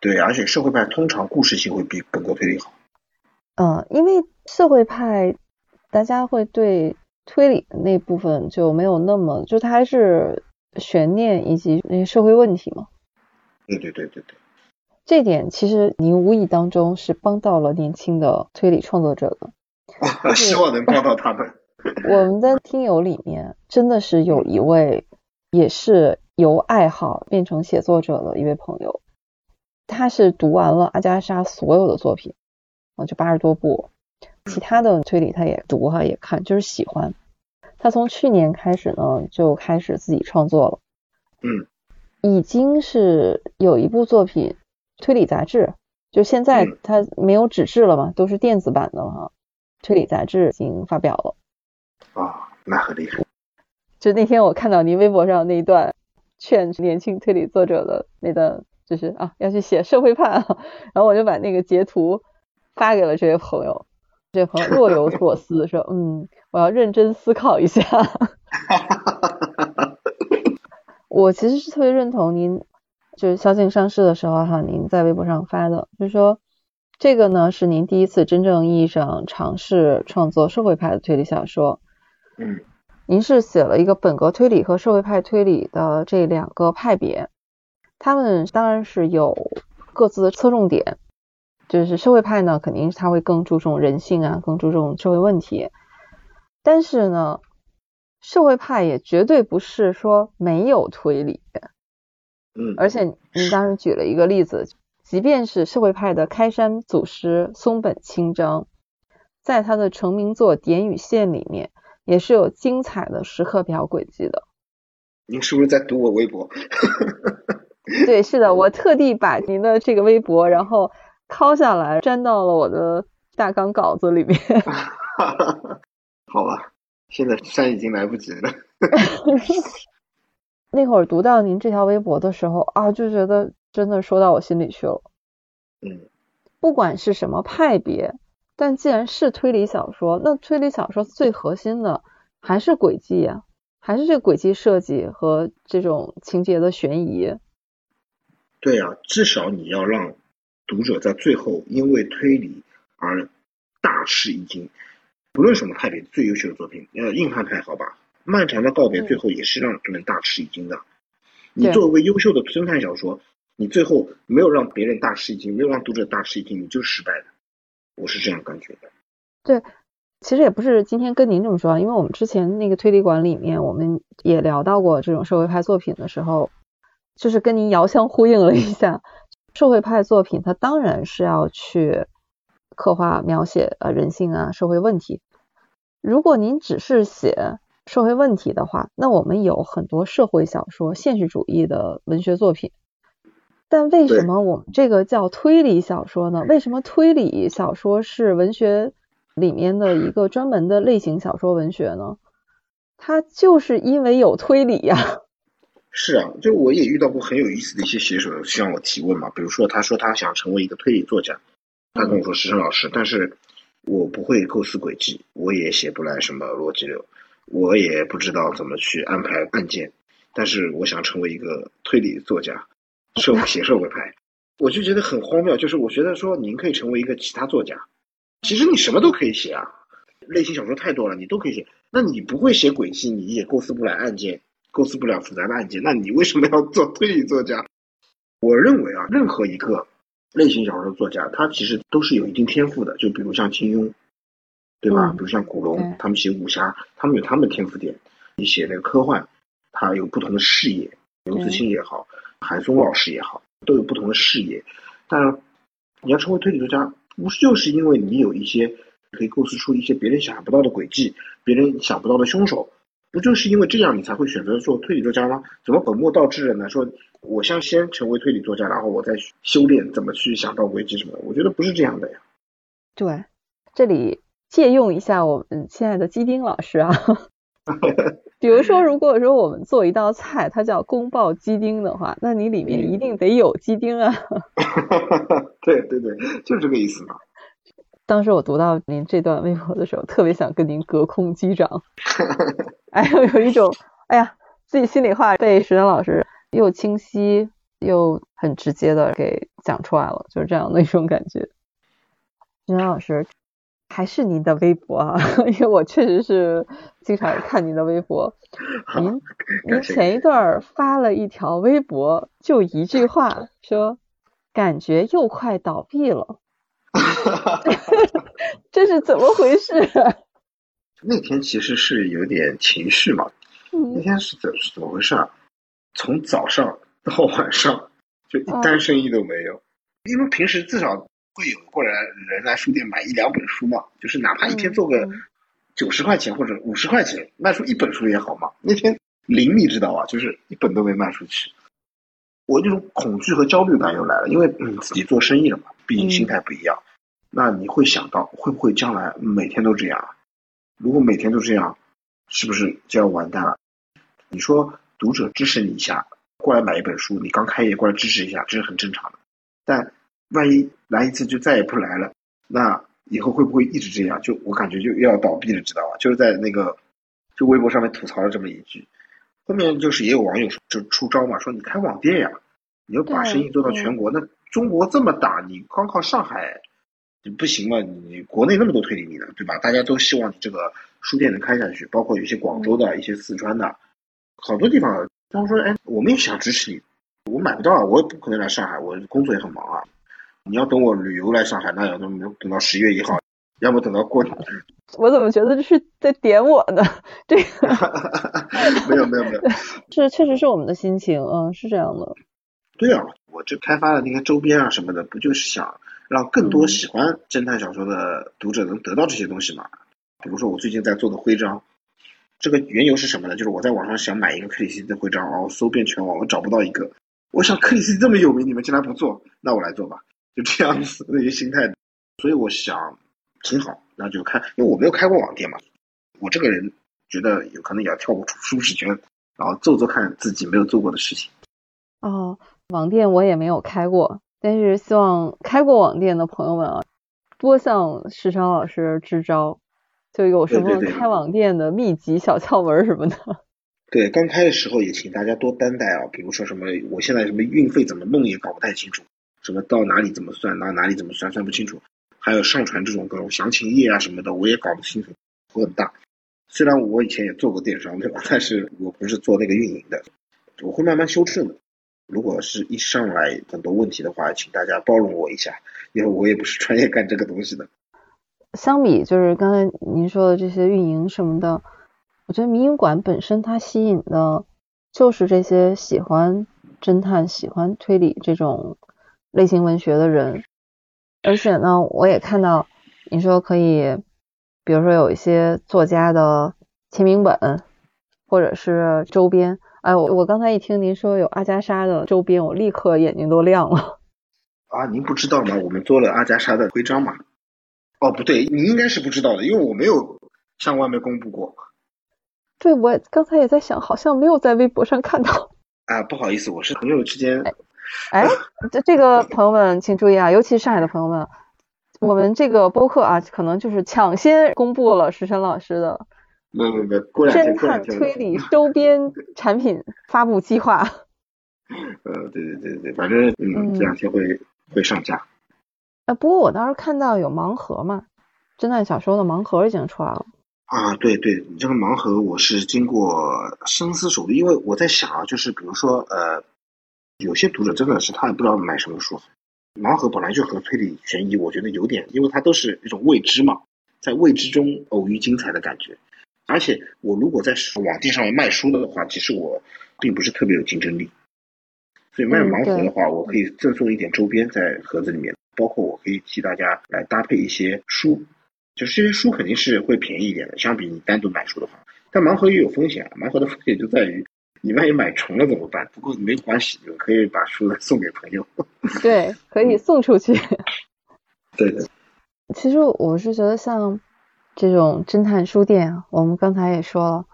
对，而且社会派通常故事性会比本格推理好。嗯，因为社会派大家会对推理的那部分就没有那么，就它还是悬念以及那些社会问题嘛。对对对对对。这点其实您无意当中是帮到了年轻的推理创作者的。希望能帮到他们。我们的听友里面真的是有一位也是。由爱好变成写作者的一位朋友，他是读完了阿加莎所有的作品啊，就八十多部，其他的推理他也读哈也看，就是喜欢。他从去年开始呢，就开始自己创作了。嗯，已经是有一部作品推理杂志，就现在他没有纸质了嘛，都是电子版的哈。推理杂志已经发表了。啊，那很厉害。就那天我看到您微博上那一段。劝年轻推理作者的那段，就是啊，要去写社会派，啊然后我就把那个截图发给了这位朋友，这位朋友若有所思，说嗯，我要认真思考一下。我其实是特别认同您，就是萧敬上市的时候哈，您在微博上发的，就是说这个呢是您第一次真正意义上尝试创作社会派的推理小说。嗯。您是写了一个本格推理和社会派推理的这两个派别，他们当然是有各自的侧重点，就是社会派呢，肯定是他会更注重人性啊，更注重社会问题，但是呢，社会派也绝对不是说没有推理，嗯，而且您当时举了一个例子，即便是社会派的开山祖师松本清张，在他的成名作《点与线》里面。也是有精彩的时刻表轨迹的。您是不是在读我微博？对，是的，我特地把您的这个微博，然后拷下来，粘到了我的大纲稿子里面。好吧，现在删已经来不及了。那会儿读到您这条微博的时候啊，就觉得真的说到我心里去了。嗯，不管是什么派别。但既然是推理小说，那推理小说最核心的还是轨迹呀，还是这个轨迹设计和这种情节的悬疑。对啊，至少你要让读者在最后因为推理而大吃一惊。不论什么派别，最优秀的作品，呃，硬汉派好吧，漫长的告别最后也是让人大吃一惊的。你作为优秀的侦探小说，你最后没有让别人大吃一惊，没有让读者大吃一惊，你就是失败的。我是这样感觉的。对，其实也不是今天跟您这么说，因为我们之前那个推理馆里面，我们也聊到过这种社会派作品的时候，就是跟您遥相呼应了一下。社会派作品它当然是要去刻画描写呃人性啊社会问题。如果您只是写社会问题的话，那我们有很多社会小说、现实主义的文学作品。但为什么我们这个叫推理小说呢？为什么推理小说是文学里面的一个专门的类型小说文学呢？它就是因为有推理呀。是啊，就我也遇到过很有意思的一些写手向我提问嘛，比如说他说他想成为一个推理作家，他跟我说石生老师，但是我不会构思轨迹，我也写不来什么逻辑流，我也不知道怎么去安排案件，但是我想成为一个推理作家。社写社会派，我就觉得很荒谬。就是我觉得说，您可以成为一个其他作家，其实你什么都可以写啊，类型小说太多了，你都可以写。那你不会写轨迹，你也构思不来案件，构思不了复杂的案件，那你为什么要做推理作家？我认为啊，任何一个类型小说的作家，他其实都是有一定天赋的。就比如像金庸，对吧？嗯比如像古龙，他们写武侠，他们有他们的天赋点。你写那个科幻，他有不同的视野。刘慈欣也好，韩松老师也好，都有不同的视野。但是你要成为推理作家，不是就是因为你有一些可以构思出一些别人想象不到的轨迹，别人想不到的凶手，不就是因为这样你才会选择做推理作家吗？怎么本末倒置了呢？说我想先成为推理作家，然后我再修炼怎么去想到轨迹什么的？我觉得不是这样的呀。对，这里借用一下我们亲爱的基丁老师啊，比如说，如果说我们做一道菜，它叫宫爆鸡丁的话，那你里面一定得有鸡丁啊。对对对，就是这个意思嘛。当时我读到您这段微博的时候，特别想跟您隔空击掌，哎呦，有一种哎呀，自己心里话被石丹老师又清晰又很直接的给讲出来了，就是这样的一种感觉。石丹老师，还是您的微博啊，因为我确实是经常看您的微博。您您前一段发了一条微博，就一句话说，感觉又快倒闭了，这是怎么回事啊？那天其实是有点情绪嘛，那嗯天是怎是怎么回事啊？从早上到晚上，就一哦单生意都没有。因为平时至少会有过来人来书店买一两本书嘛，就是哪怕一天做个嗯九十块钱或者五十块钱，卖出一本书也好嘛。那天零你知道吧，就是一本都没卖出去。我这种恐惧和焦虑感又来了，因为嗯自己做生意了嘛，毕竟心态不一样。那你会想到会不会将来每天都这样啊？如果每天都这样，是不是就要完蛋了？你说读者支持你一下，过来买一本书，你刚开业过来支持一下，这是很正常的。但万一来一次就再也不来了，那以后会不会一直这样？就我感觉就又要倒闭了，知道吧？就是在那个就微博上面吐槽了这么一句，后面就是也有网友就出招嘛，说你开网店呀，你要把生意做到全国，那中国这么大，你光靠上海你不行嘛？你国内那么多推理迷呢，对吧？大家都希望你这个书店能开下去，包括有一些广州的、一些四川的，好多地方。他们说，哎，我们也想支持你，我买不到啊，我也不可能来上海，我工作也很忙啊。你要等我旅游来上海，那要等等到十月一号，要么等到过年。我怎么觉得这是在点我呢？这个没有没有没有，这 确实是我们的心情，嗯，是这样的。对啊，我这开发的那个周边啊什么的，不就是想让更多喜欢侦探小说的读者能得到这些东西嘛？比如说我最近在做的徽章，这个缘由是什么呢？就是我在网上想买一个克里斯蒂的徽章，然后搜遍全网，我找不到一个。我想克里斯蒂这么有名，你们竟然不做，那我来做吧，就这样子的一个心态。所以我想挺好，那就看，因为我没有开过网店嘛，我这个人觉得有可能也要跳出舒适圈，然后做做看自己没有做过的事情。哦，网店我也没有开过，但是希望开过网店的朋友们啊，多向石超老师支招，就有什么开网店的秘籍、小窍门什么的。对，刚开的时候也请大家多担待啊，比如说什么，我现在什么运费怎么弄也搞不太清楚，什么到哪里怎么算，到哪里怎么算算不清楚，还有上传这种各种详情页啊什么的，我也搞不清楚，头很大。虽然我以前也做过电商，对吧？但是我不是做那个运营的，我会慢慢修正的。如果是一上来很多问题的话，请大家包容我一下，因为我也不是专业干这个东西的。相比就是刚才您说的这些运营什么的，我觉得民营馆本身它吸引的就是这些喜欢侦探、喜欢推理这种类型文学的人。而且呢，我也看到你说可以，比如说有一些作家的签名本，或者是周边。哎，我我刚才一听您说有阿加莎的周边，我立刻眼睛都亮了。啊，您不知道吗？我们做了阿加莎的徽章嘛。哦，不对，你应该是不知道的，因为我没有向外面公布过。对，我刚才也在想，好像没有在微博上看到。啊，不好意思，我是朋友之间。哎，这这个 朋友们请注意啊，尤其上海的朋友们，我们这个播客啊，可能就是抢先公布了石晨老师的没有没有没有，过两天侦。探推理周边产品发布计划。呃，对对对对，反正嗯，嗯这两天会会上架。呃，不过我当时看到有盲盒嘛，侦探小说的盲盒已经出来了。啊，对对，你这个盲盒我是经过深思熟虑，因为我在想啊，就是比如说呃，有些读者真的是他也不知道买什么书，盲盒本来就和推理悬疑，我觉得有点，因为它都是一种未知嘛，在未知中偶遇精彩的感觉。而且我如果在网店上面卖书的话，其实我并不是特别有竞争力。所以卖盲盒的话，我可以赠送一点周边在盒子里面，包括我可以替大家来搭配一些书，就是这些书肯定是会便宜一点的，相比你单独买书的话。但盲盒也有风险，盲盒的风险就在于你万一买重了怎么办？不过没关系，你可以把书送给朋友。对，可以送出去。对的。其实我是觉得像这种侦探书店，我们刚才也说了，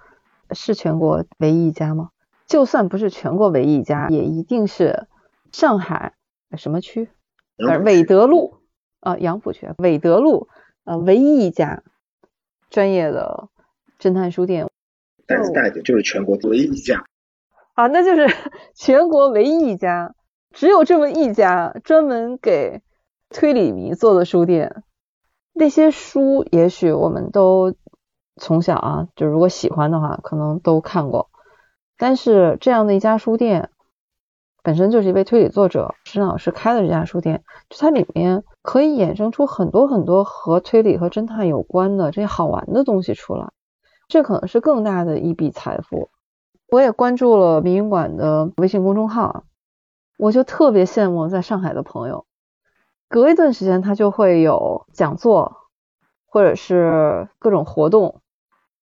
是全国唯一一家吗？就算不是全国唯一一家，也一定是上海什么区？呃，韦德路啊，杨浦区韦德路呃，唯一一家专业的侦探书店。胆子大一点，就是全国唯一一家。啊，那就是 全国唯一一家，只有这么一家专门给推理迷做的书店。那些书，也许我们都从小啊，就如果喜欢的话，可能都看过。但是这样的一家书店，本身就是一位推理作者石老师开的这家书店，就它里面可以衍生出很多很多和推理和侦探有关的这些好玩的东西出来，这可能是更大的一笔财富。我也关注了迷云馆的微信公众号，我就特别羡慕在上海的朋友，隔一段时间他就会有讲座，或者是各种活动。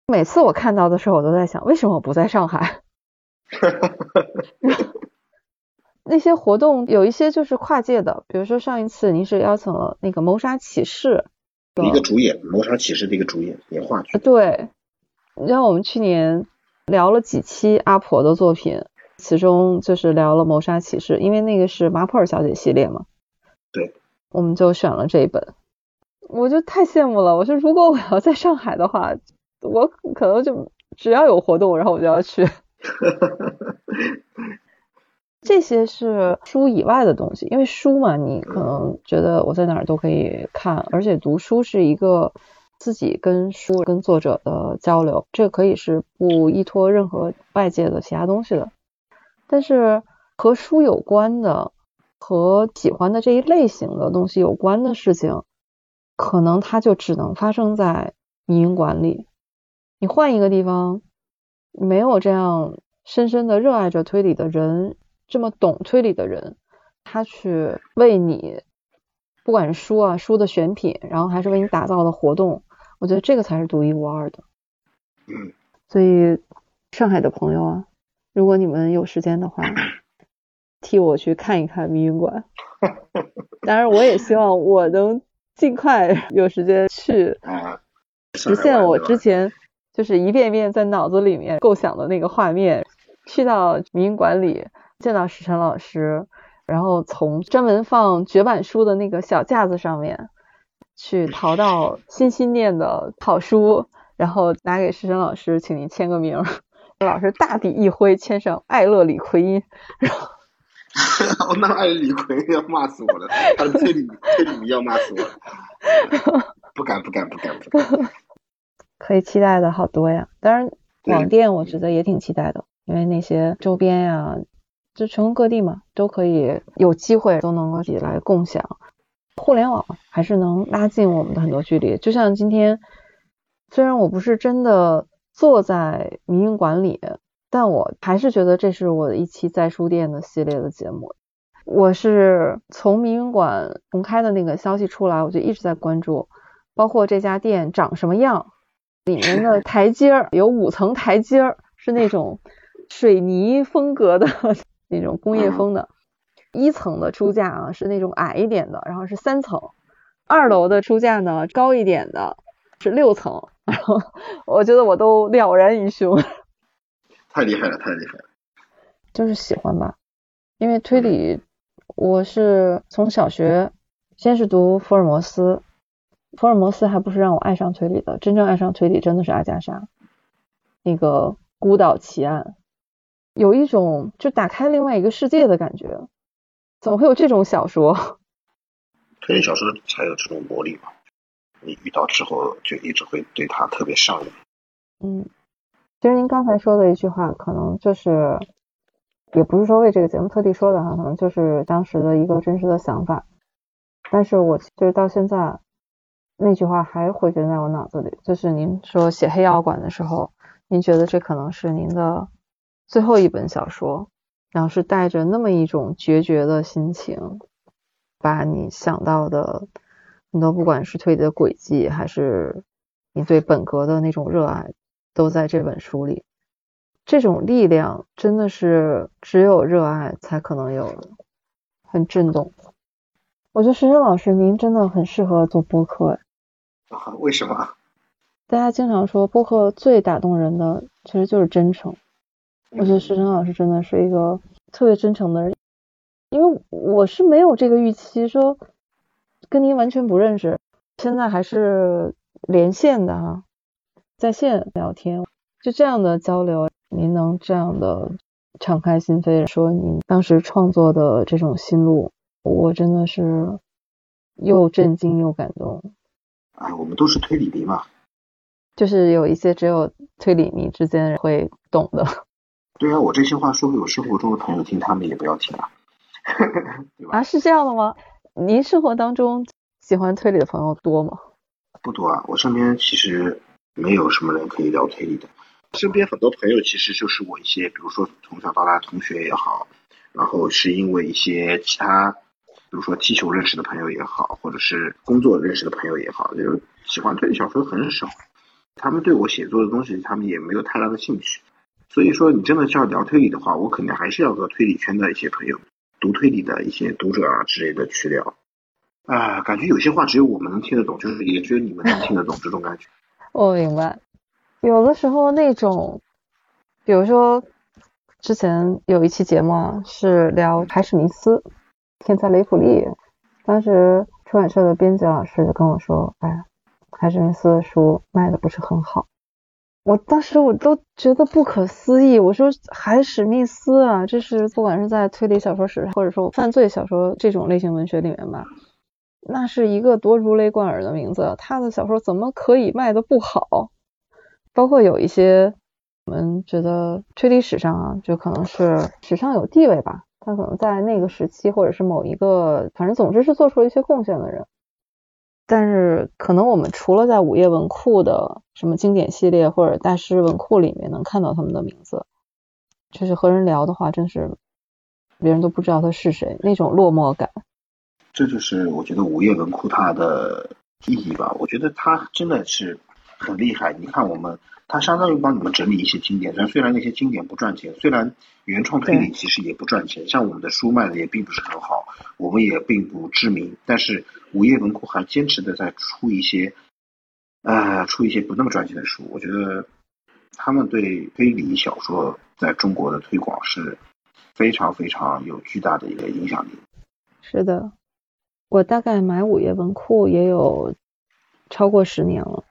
每次我看到的时候，我都在想，为什么我不在上海？那些活动有一些就是跨界的，比如说上一次您是邀请了那个《谋杀启示》一个主演，《谋杀启示》的一个主演演话剧。对，让我们去年聊了几期阿婆的作品，其中就是聊了《谋杀启示》，因为那个是马普尔小姐系列嘛。对，我们就选了这一本，我就太羡慕了。我说如果我要在上海的话，我可能就只要有活动，然后我就要去。这些是书以外的东西，因为书嘛，你可能觉得我在哪儿都可以看，而且读书是一个自己跟书、跟作者的交流，这可以是不依托任何外界的其他东西的。但是和书有关的、和喜欢的这一类型的东西有关的事情，可能它就只能发生在民营馆里。你换一个地方。没有这样深深的热爱着推理的人，这么懂推理的人，他去为你，不管是书啊书的选品，然后还是为你打造的活动，我觉得这个才是独一无二的。嗯。所以上海的朋友啊，如果你们有时间的话，替我去看一看迷云馆。当然，我也希望我能尽快有时间去实现我之前。就是一遍遍在脑子里面构想的那个画面，去到民营馆里见到石晨老师，然后从专门放绝版书的那个小架子上面去淘到心心念的好书，然后拿给石晨老师，请您签个名。老师大笔一挥，签上“爱乐李逵因”，然后，那爱李逵要骂死我了，他推理推理要骂死我了，不敢不敢不敢不敢。可以期待的好多呀，当然网店我觉得也挺期待的，因为那些周边呀，就全国各地嘛，都可以有机会都能够一起来共享。互联网还是能拉近我们的很多距离。就像今天，虽然我不是真的坐在民营馆里，但我还是觉得这是我的一期在书店的系列的节目。我是从民营馆重开的那个消息出来，我就一直在关注，包括这家店长什么样。里面的台阶儿有五层台阶儿，是那种水泥风格的 那种工业风的。一层的出价啊是那种矮一点的，然后是三层。二楼的出价呢高一点的是六层。然后我觉得我都了然于胸。太厉害了，太厉害了。就是喜欢吧，因为推理，我是从小学先是读福尔摩斯。福尔摩斯还不是让我爱上推理的，真正爱上推理真的是阿加莎，那个孤岛奇案，有一种就打开另外一个世界的感觉。怎么会有这种小说？推理小说才有这种魔力嘛，你遇到之后就一直会对他特别上瘾。嗯，其实您刚才说的一句话，可能就是，也不是说为这个节目特地说的哈，可能就是当时的一个真实的想法。但是我就是到现在那句话还回旋在我脑子里，就是您说写《黑药馆》的时候，您觉得这可能是您的最后一本小说，然后是带着那么一种决绝的心情，把你想到的很多，不管是推理的轨迹，还是你对本格的那种热爱，都在这本书里。这种力量真的是只有热爱才可能有的，很震动。我觉得石生老师您真的很适合做播客哎。啊？为什么？大家经常说播客最打动人的其实就是真诚。我觉得石生老师真的是一个特别真诚的人，因为我是没有这个预期说跟您完全不认识，现在还是连线的哈，在线聊天，就这样的交流。您能这样的敞开心扉说您当时创作的这种心路，我真的是又震惊又感动。哎，我们都是推理迷嘛，就是有一些只有推理迷之间会懂的。对啊，我这些话说给我生活中的朋友听，他们也不要听啊。啊，是这样的吗？您生活当中喜欢推理的朋友多吗？不多啊，我身边其实没有什么人可以聊推理的。身边很多朋友其实就是我一些，比如说从小到大同学也好，然后是因为一些其他，比如说踢球认识的朋友也好，或者是工作认识的朋友也好，就是喜欢推理小说很少。他们对我写作的东西，他们也没有太大的兴趣。所以说，你真的要聊推理的话，我肯定还是要和推理圈的一些朋友、读推理的一些读者啊之类的去聊。啊，感觉有些话只有我们能听得懂，就是也只有你们能听得懂这种感觉。我明白。有的时候那种，比如说之前有一期节目，是聊海史密斯，天才雷普利。当时出版社的编辑老师就跟我说：“哎，海史密斯的书卖的不是很好。”我当时我都觉得不可思议。我说：“海史密斯啊，这是不管是在推理小说史，或者说犯罪小说这种类型文学里面吧，那是一个多如雷贯耳的名字。他的小说怎么可以卖的不好？”包括有一些我们觉得推理史上啊，就可能是史上有地位吧，他可能在那个时期或者是某一个，反正总之是做出了一些贡献的人。但是可能我们除了在午夜文库的什么经典系列或者大师文库里面能看到他们的名字，就是和人聊的话，真是别人都不知道他是谁，那种落寞感。这就是我觉得午夜文库它的意义吧。我觉得它真的是。很厉害，你看我们，他相当于帮你们整理一些经典，但虽然那些经典不赚钱，虽然原创推理其实也不赚钱，像我们的书卖的也并不是很好，我们也并不知名，但是午夜文库还坚持的在出一些，呃，出一些不那么赚钱的书，我觉得他们对推理小说在中国的推广是非常非常有巨大的一个影响力。是的，我大概买午夜文库也有超过十年了。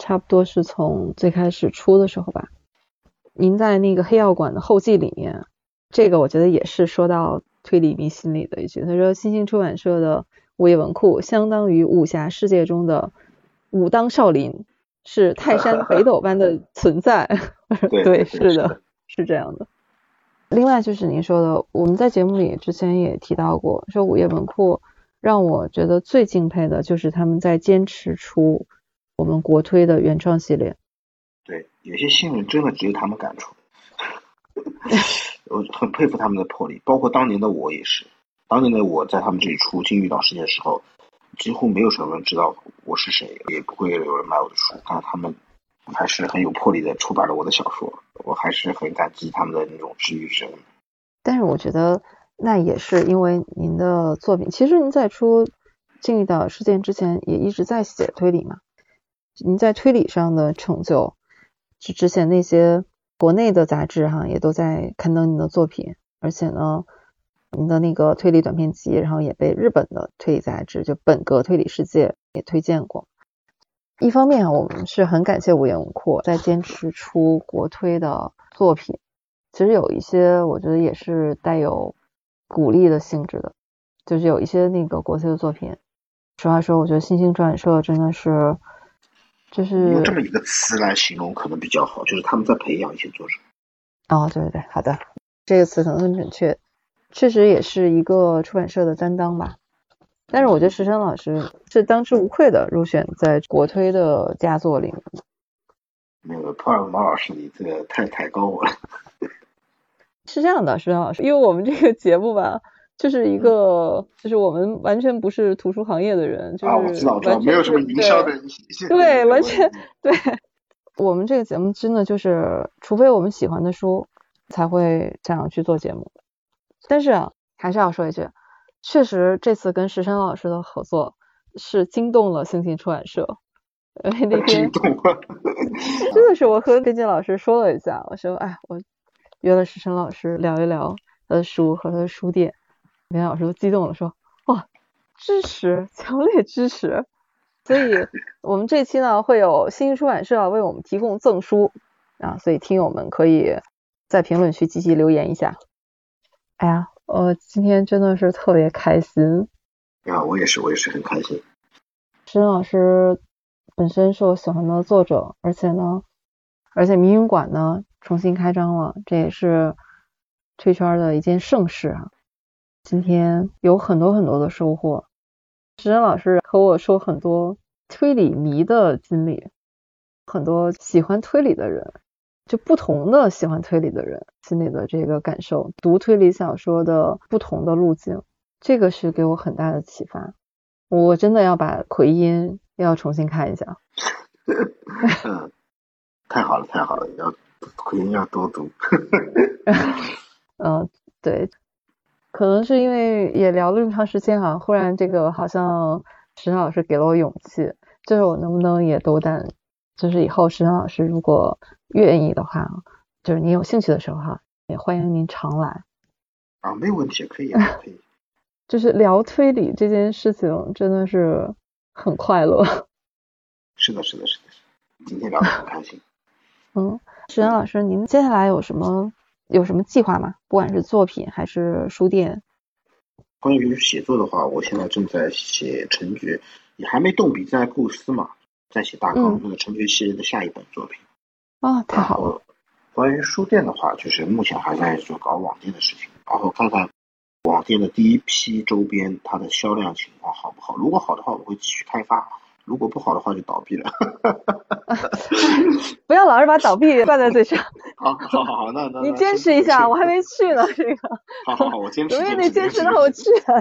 差不多是从最开始出的时候吧。您在那个黑药馆的后记里面，这个我觉得也是说到推理迷心里的一句。他说：“新兴出版社的午夜文库相当于武侠世界中的武当少林，是泰山北斗般的存在。”对，是的，是这样的。另外就是您说的，我们在节目里之前也提到过，说午夜文库让我觉得最敬佩的就是他们在坚持出。我们国推的原创系列，对，有些新人真的只有他们敢出，我很佩服他们的魄力。包括当年的我也是，当年的我在他们这里出《金玉岛事件》的时候，几乎没有什么人知道我是谁，也不会有人买我的书。但他们还是很有魄力的出版了我的小说，我还是很感激他们的那种治愈之恩。但是我觉得那也是因为您的作品，其实您在出《金玉岛事件》之前也一直在写推理嘛。您在推理上的成就，之之前那些国内的杂志哈也都在刊登您的作品，而且呢，您的那个推理短篇集，然后也被日本的推理杂志就本格推理世界也推荐过。一方面，我们是很感谢五言无阔在坚持出国推的作品，其实有一些我觉得也是带有鼓励的性质的，就是有一些那个国推的作品，实话说，我觉得新兴出版社真的是。就是用这么一个词来形容可能比较好，就是他们在培养一些作者。哦，对对对，好的，这个词可能很准确，确实也是一个出版社的担当吧。但是我觉得石生老师是当之无愧的入选在国推的佳作里面。那个普尔毛老师，你这个太抬高我了。是这样的，石生老师，因为我们这个节目吧，就是一个，就是我们完全不是图书行业的人，就是我知道，我知道，没有什么营销的对，完全对。我们这个节目真的就是，除非我们喜欢的书，才会这样去做节目。但是啊，还是要说一句。确实，这次跟石山老师的合作是惊动了星星出版社。那天真的是我和根金老师说了一下，我说：“哎，我约了石山老师聊一聊他的书和他的书店。”林老师都激动了，说：“哇，支持，强烈支持！”所以，我们这期呢会有新星出版社为我们提供赠书啊，所以听友们可以在评论区积极留言一下。哎呀。我今天真的是特别开心啊！我也是，我也是很开心。石老师本身是我喜欢的作者，而且呢，而且迷云馆呢重新开张了，这也是退圈的一件盛事啊。今天有很多很多的收获。石老师和我说很多推理迷的经历，很多喜欢推理的人。就不同的喜欢推理的人心里的这个感受，读推理小说的不同的路径，这个是给我很大的启发。我真的要把奎因要重新看一下。嗯，太好了，太好了，要奎因要多读。嗯，对，可能是因为也聊了这么长时间啊，忽然这个好像石老师给了我勇气，就是我能不能也斗胆，就是以后石老师如果。愿意的话，就是您有兴趣的时候哈，也欢迎您常来。啊，没有问题，可以啊，可以。就是聊推理这件事情，真的是很快乐。是的，是的，是的，是。今天聊得很开心。嗯，石岩老师，您接下来有什么有什么计划吗？不管是作品还是书店。关于写作的话，我现在正在写陈觉，也还没动笔，在构思嘛，在写大纲，那个陈觉系列的下一本作品。啊，太好了！关于书店的话，就是目前还在做搞网店的事情，然后看看网店的第一批周边它的销量情况好不好。如果好的话，我会继续开发；如果不好的话，就倒闭了。不要老是把倒闭挂在嘴上。好，好，好，好，那那你坚持一下，我还没去呢。这个，好好好，我坚持，我也得坚持到我去啊。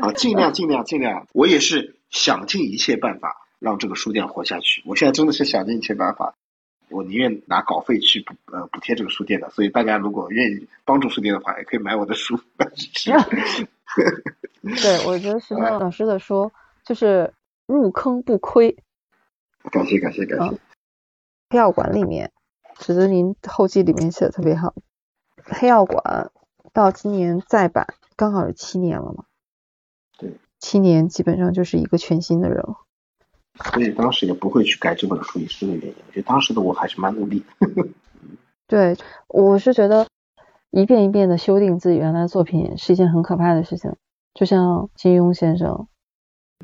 啊，尽量，尽量，尽量，我也是想尽一切办法让这个书店活下去。我现在真的是想尽一切办法。我宁愿拿稿费去补呃补贴这个书店的，所以大家如果愿意帮助书店的话，也可以买我的书。对，我觉得石川老师的书就是入坑不亏。感谢感谢感谢。黑药馆里面，觉得您后记里面写的特别好。黑药馆到今年再版，刚好是七年了嘛。对。七年基本上就是一个全新的人了。所以当时也不会去改这本书，也是这个原因。我觉得当时的我还是蛮努力。对，我是觉得一遍一遍的修订自己原来的作品是一件很可怕的事情。就像金庸先生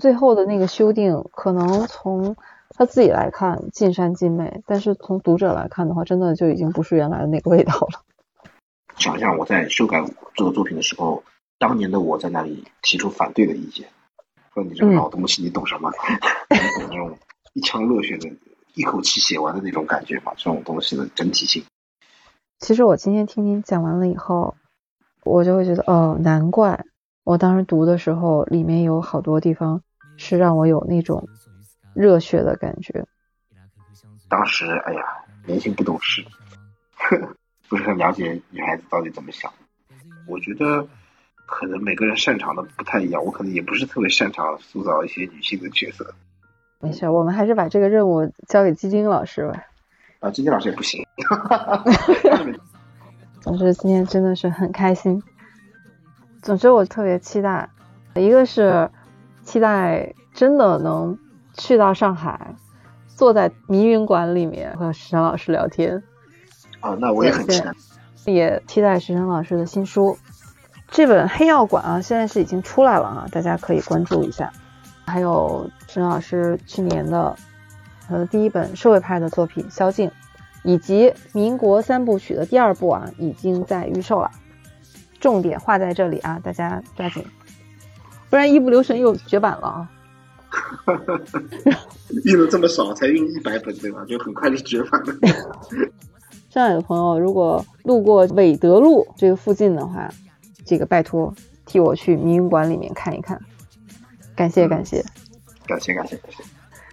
最后的那个修订，可能从他自己来看尽善尽美，但是从读者来看的话，真的就已经不是原来的那个味道了。想想我在修改这个作品的时候，当年的我在那里提出反对的意见。说你这个老东西，你懂什么？懂那种一腔热血的、一口气写完的那种感觉吧？这种东西的整体性。其实我今天听您讲完了以后，我就会觉得，哦，难怪我当时读的时候，里面有好多地方是让我有那种热血的感觉。当时，哎呀，年轻不懂事，不是很了解女孩子到底怎么想。我觉得。可能每个人擅长的不太一样，我可能也不是特别擅长塑造一些女性的角色。没事，我们还是把这个任务交给基金老师吧。啊，基金老师也不行。总之今天真的是很开心。总之我特别期待，一个是期待真的能去到上海，坐在迷云馆里面和石山老师聊天。啊，那我也很期待。也期待石山老师的新书。这本《黑药馆》啊，现在是已经出来了啊，大家可以关注一下。还有沈老师去年的呃第一本社会派的作品《宵禁》，以及民国三部曲的第二部啊，已经在预售了。重点画在这里啊，大家抓紧。不然一不留神又绝版了啊。印了这么少，才印一百本对吧？就很快就绝版了。上海的朋友如果路过韦德路这个附近的话，这个拜托替我去民云馆里面看一看，感谢感谢，感谢感谢感谢。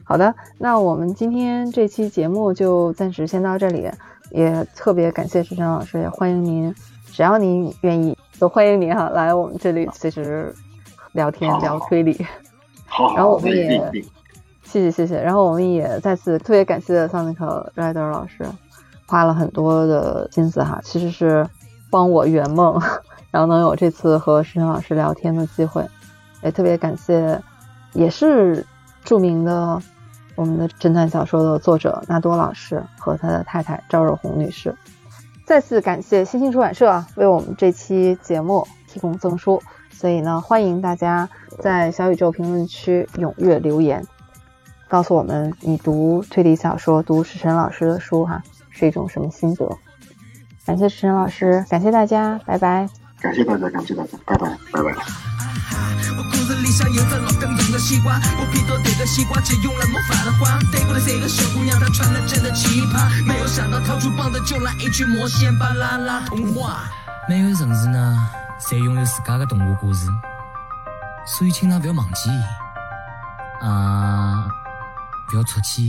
好的，那我们今天这期节目就暂时先到这里，也特别感谢石晨老师，也欢迎您，只要您愿意，都欢迎您哈来我们这里随时聊天聊推理。好，然后我们也谢谢谢谢，然后我们也再次特别感谢 Sonic Rider 老师，花了很多的心思哈，其实是帮我圆梦，然后能有这次和石晨老师聊天的机会，也特别感谢，也是著名的。我们的侦探小说的作者纳多老师和他的太太赵若红女士，再次感谢星星出版社为我们这期节目提供赠书。所以呢，欢迎大家在小宇宙评论区踊跃留言，告诉我们你读推理小说、读石晨老师的书哈是一种什么心得。感谢石晨老师，感谢大家，拜拜。感谢大家，感谢大家，拜拜，拜拜。我骨子里像有着老的西瓜，西瓜，只用了魔法的花。逮过来这个小姑娘，她穿的真的奇葩，没有想到掏出棒子就来一句魔仙巴啦啦童话。每个城市呢，侪拥有自家的童话故事，所以请㑚不要忘记，啊，不要出去。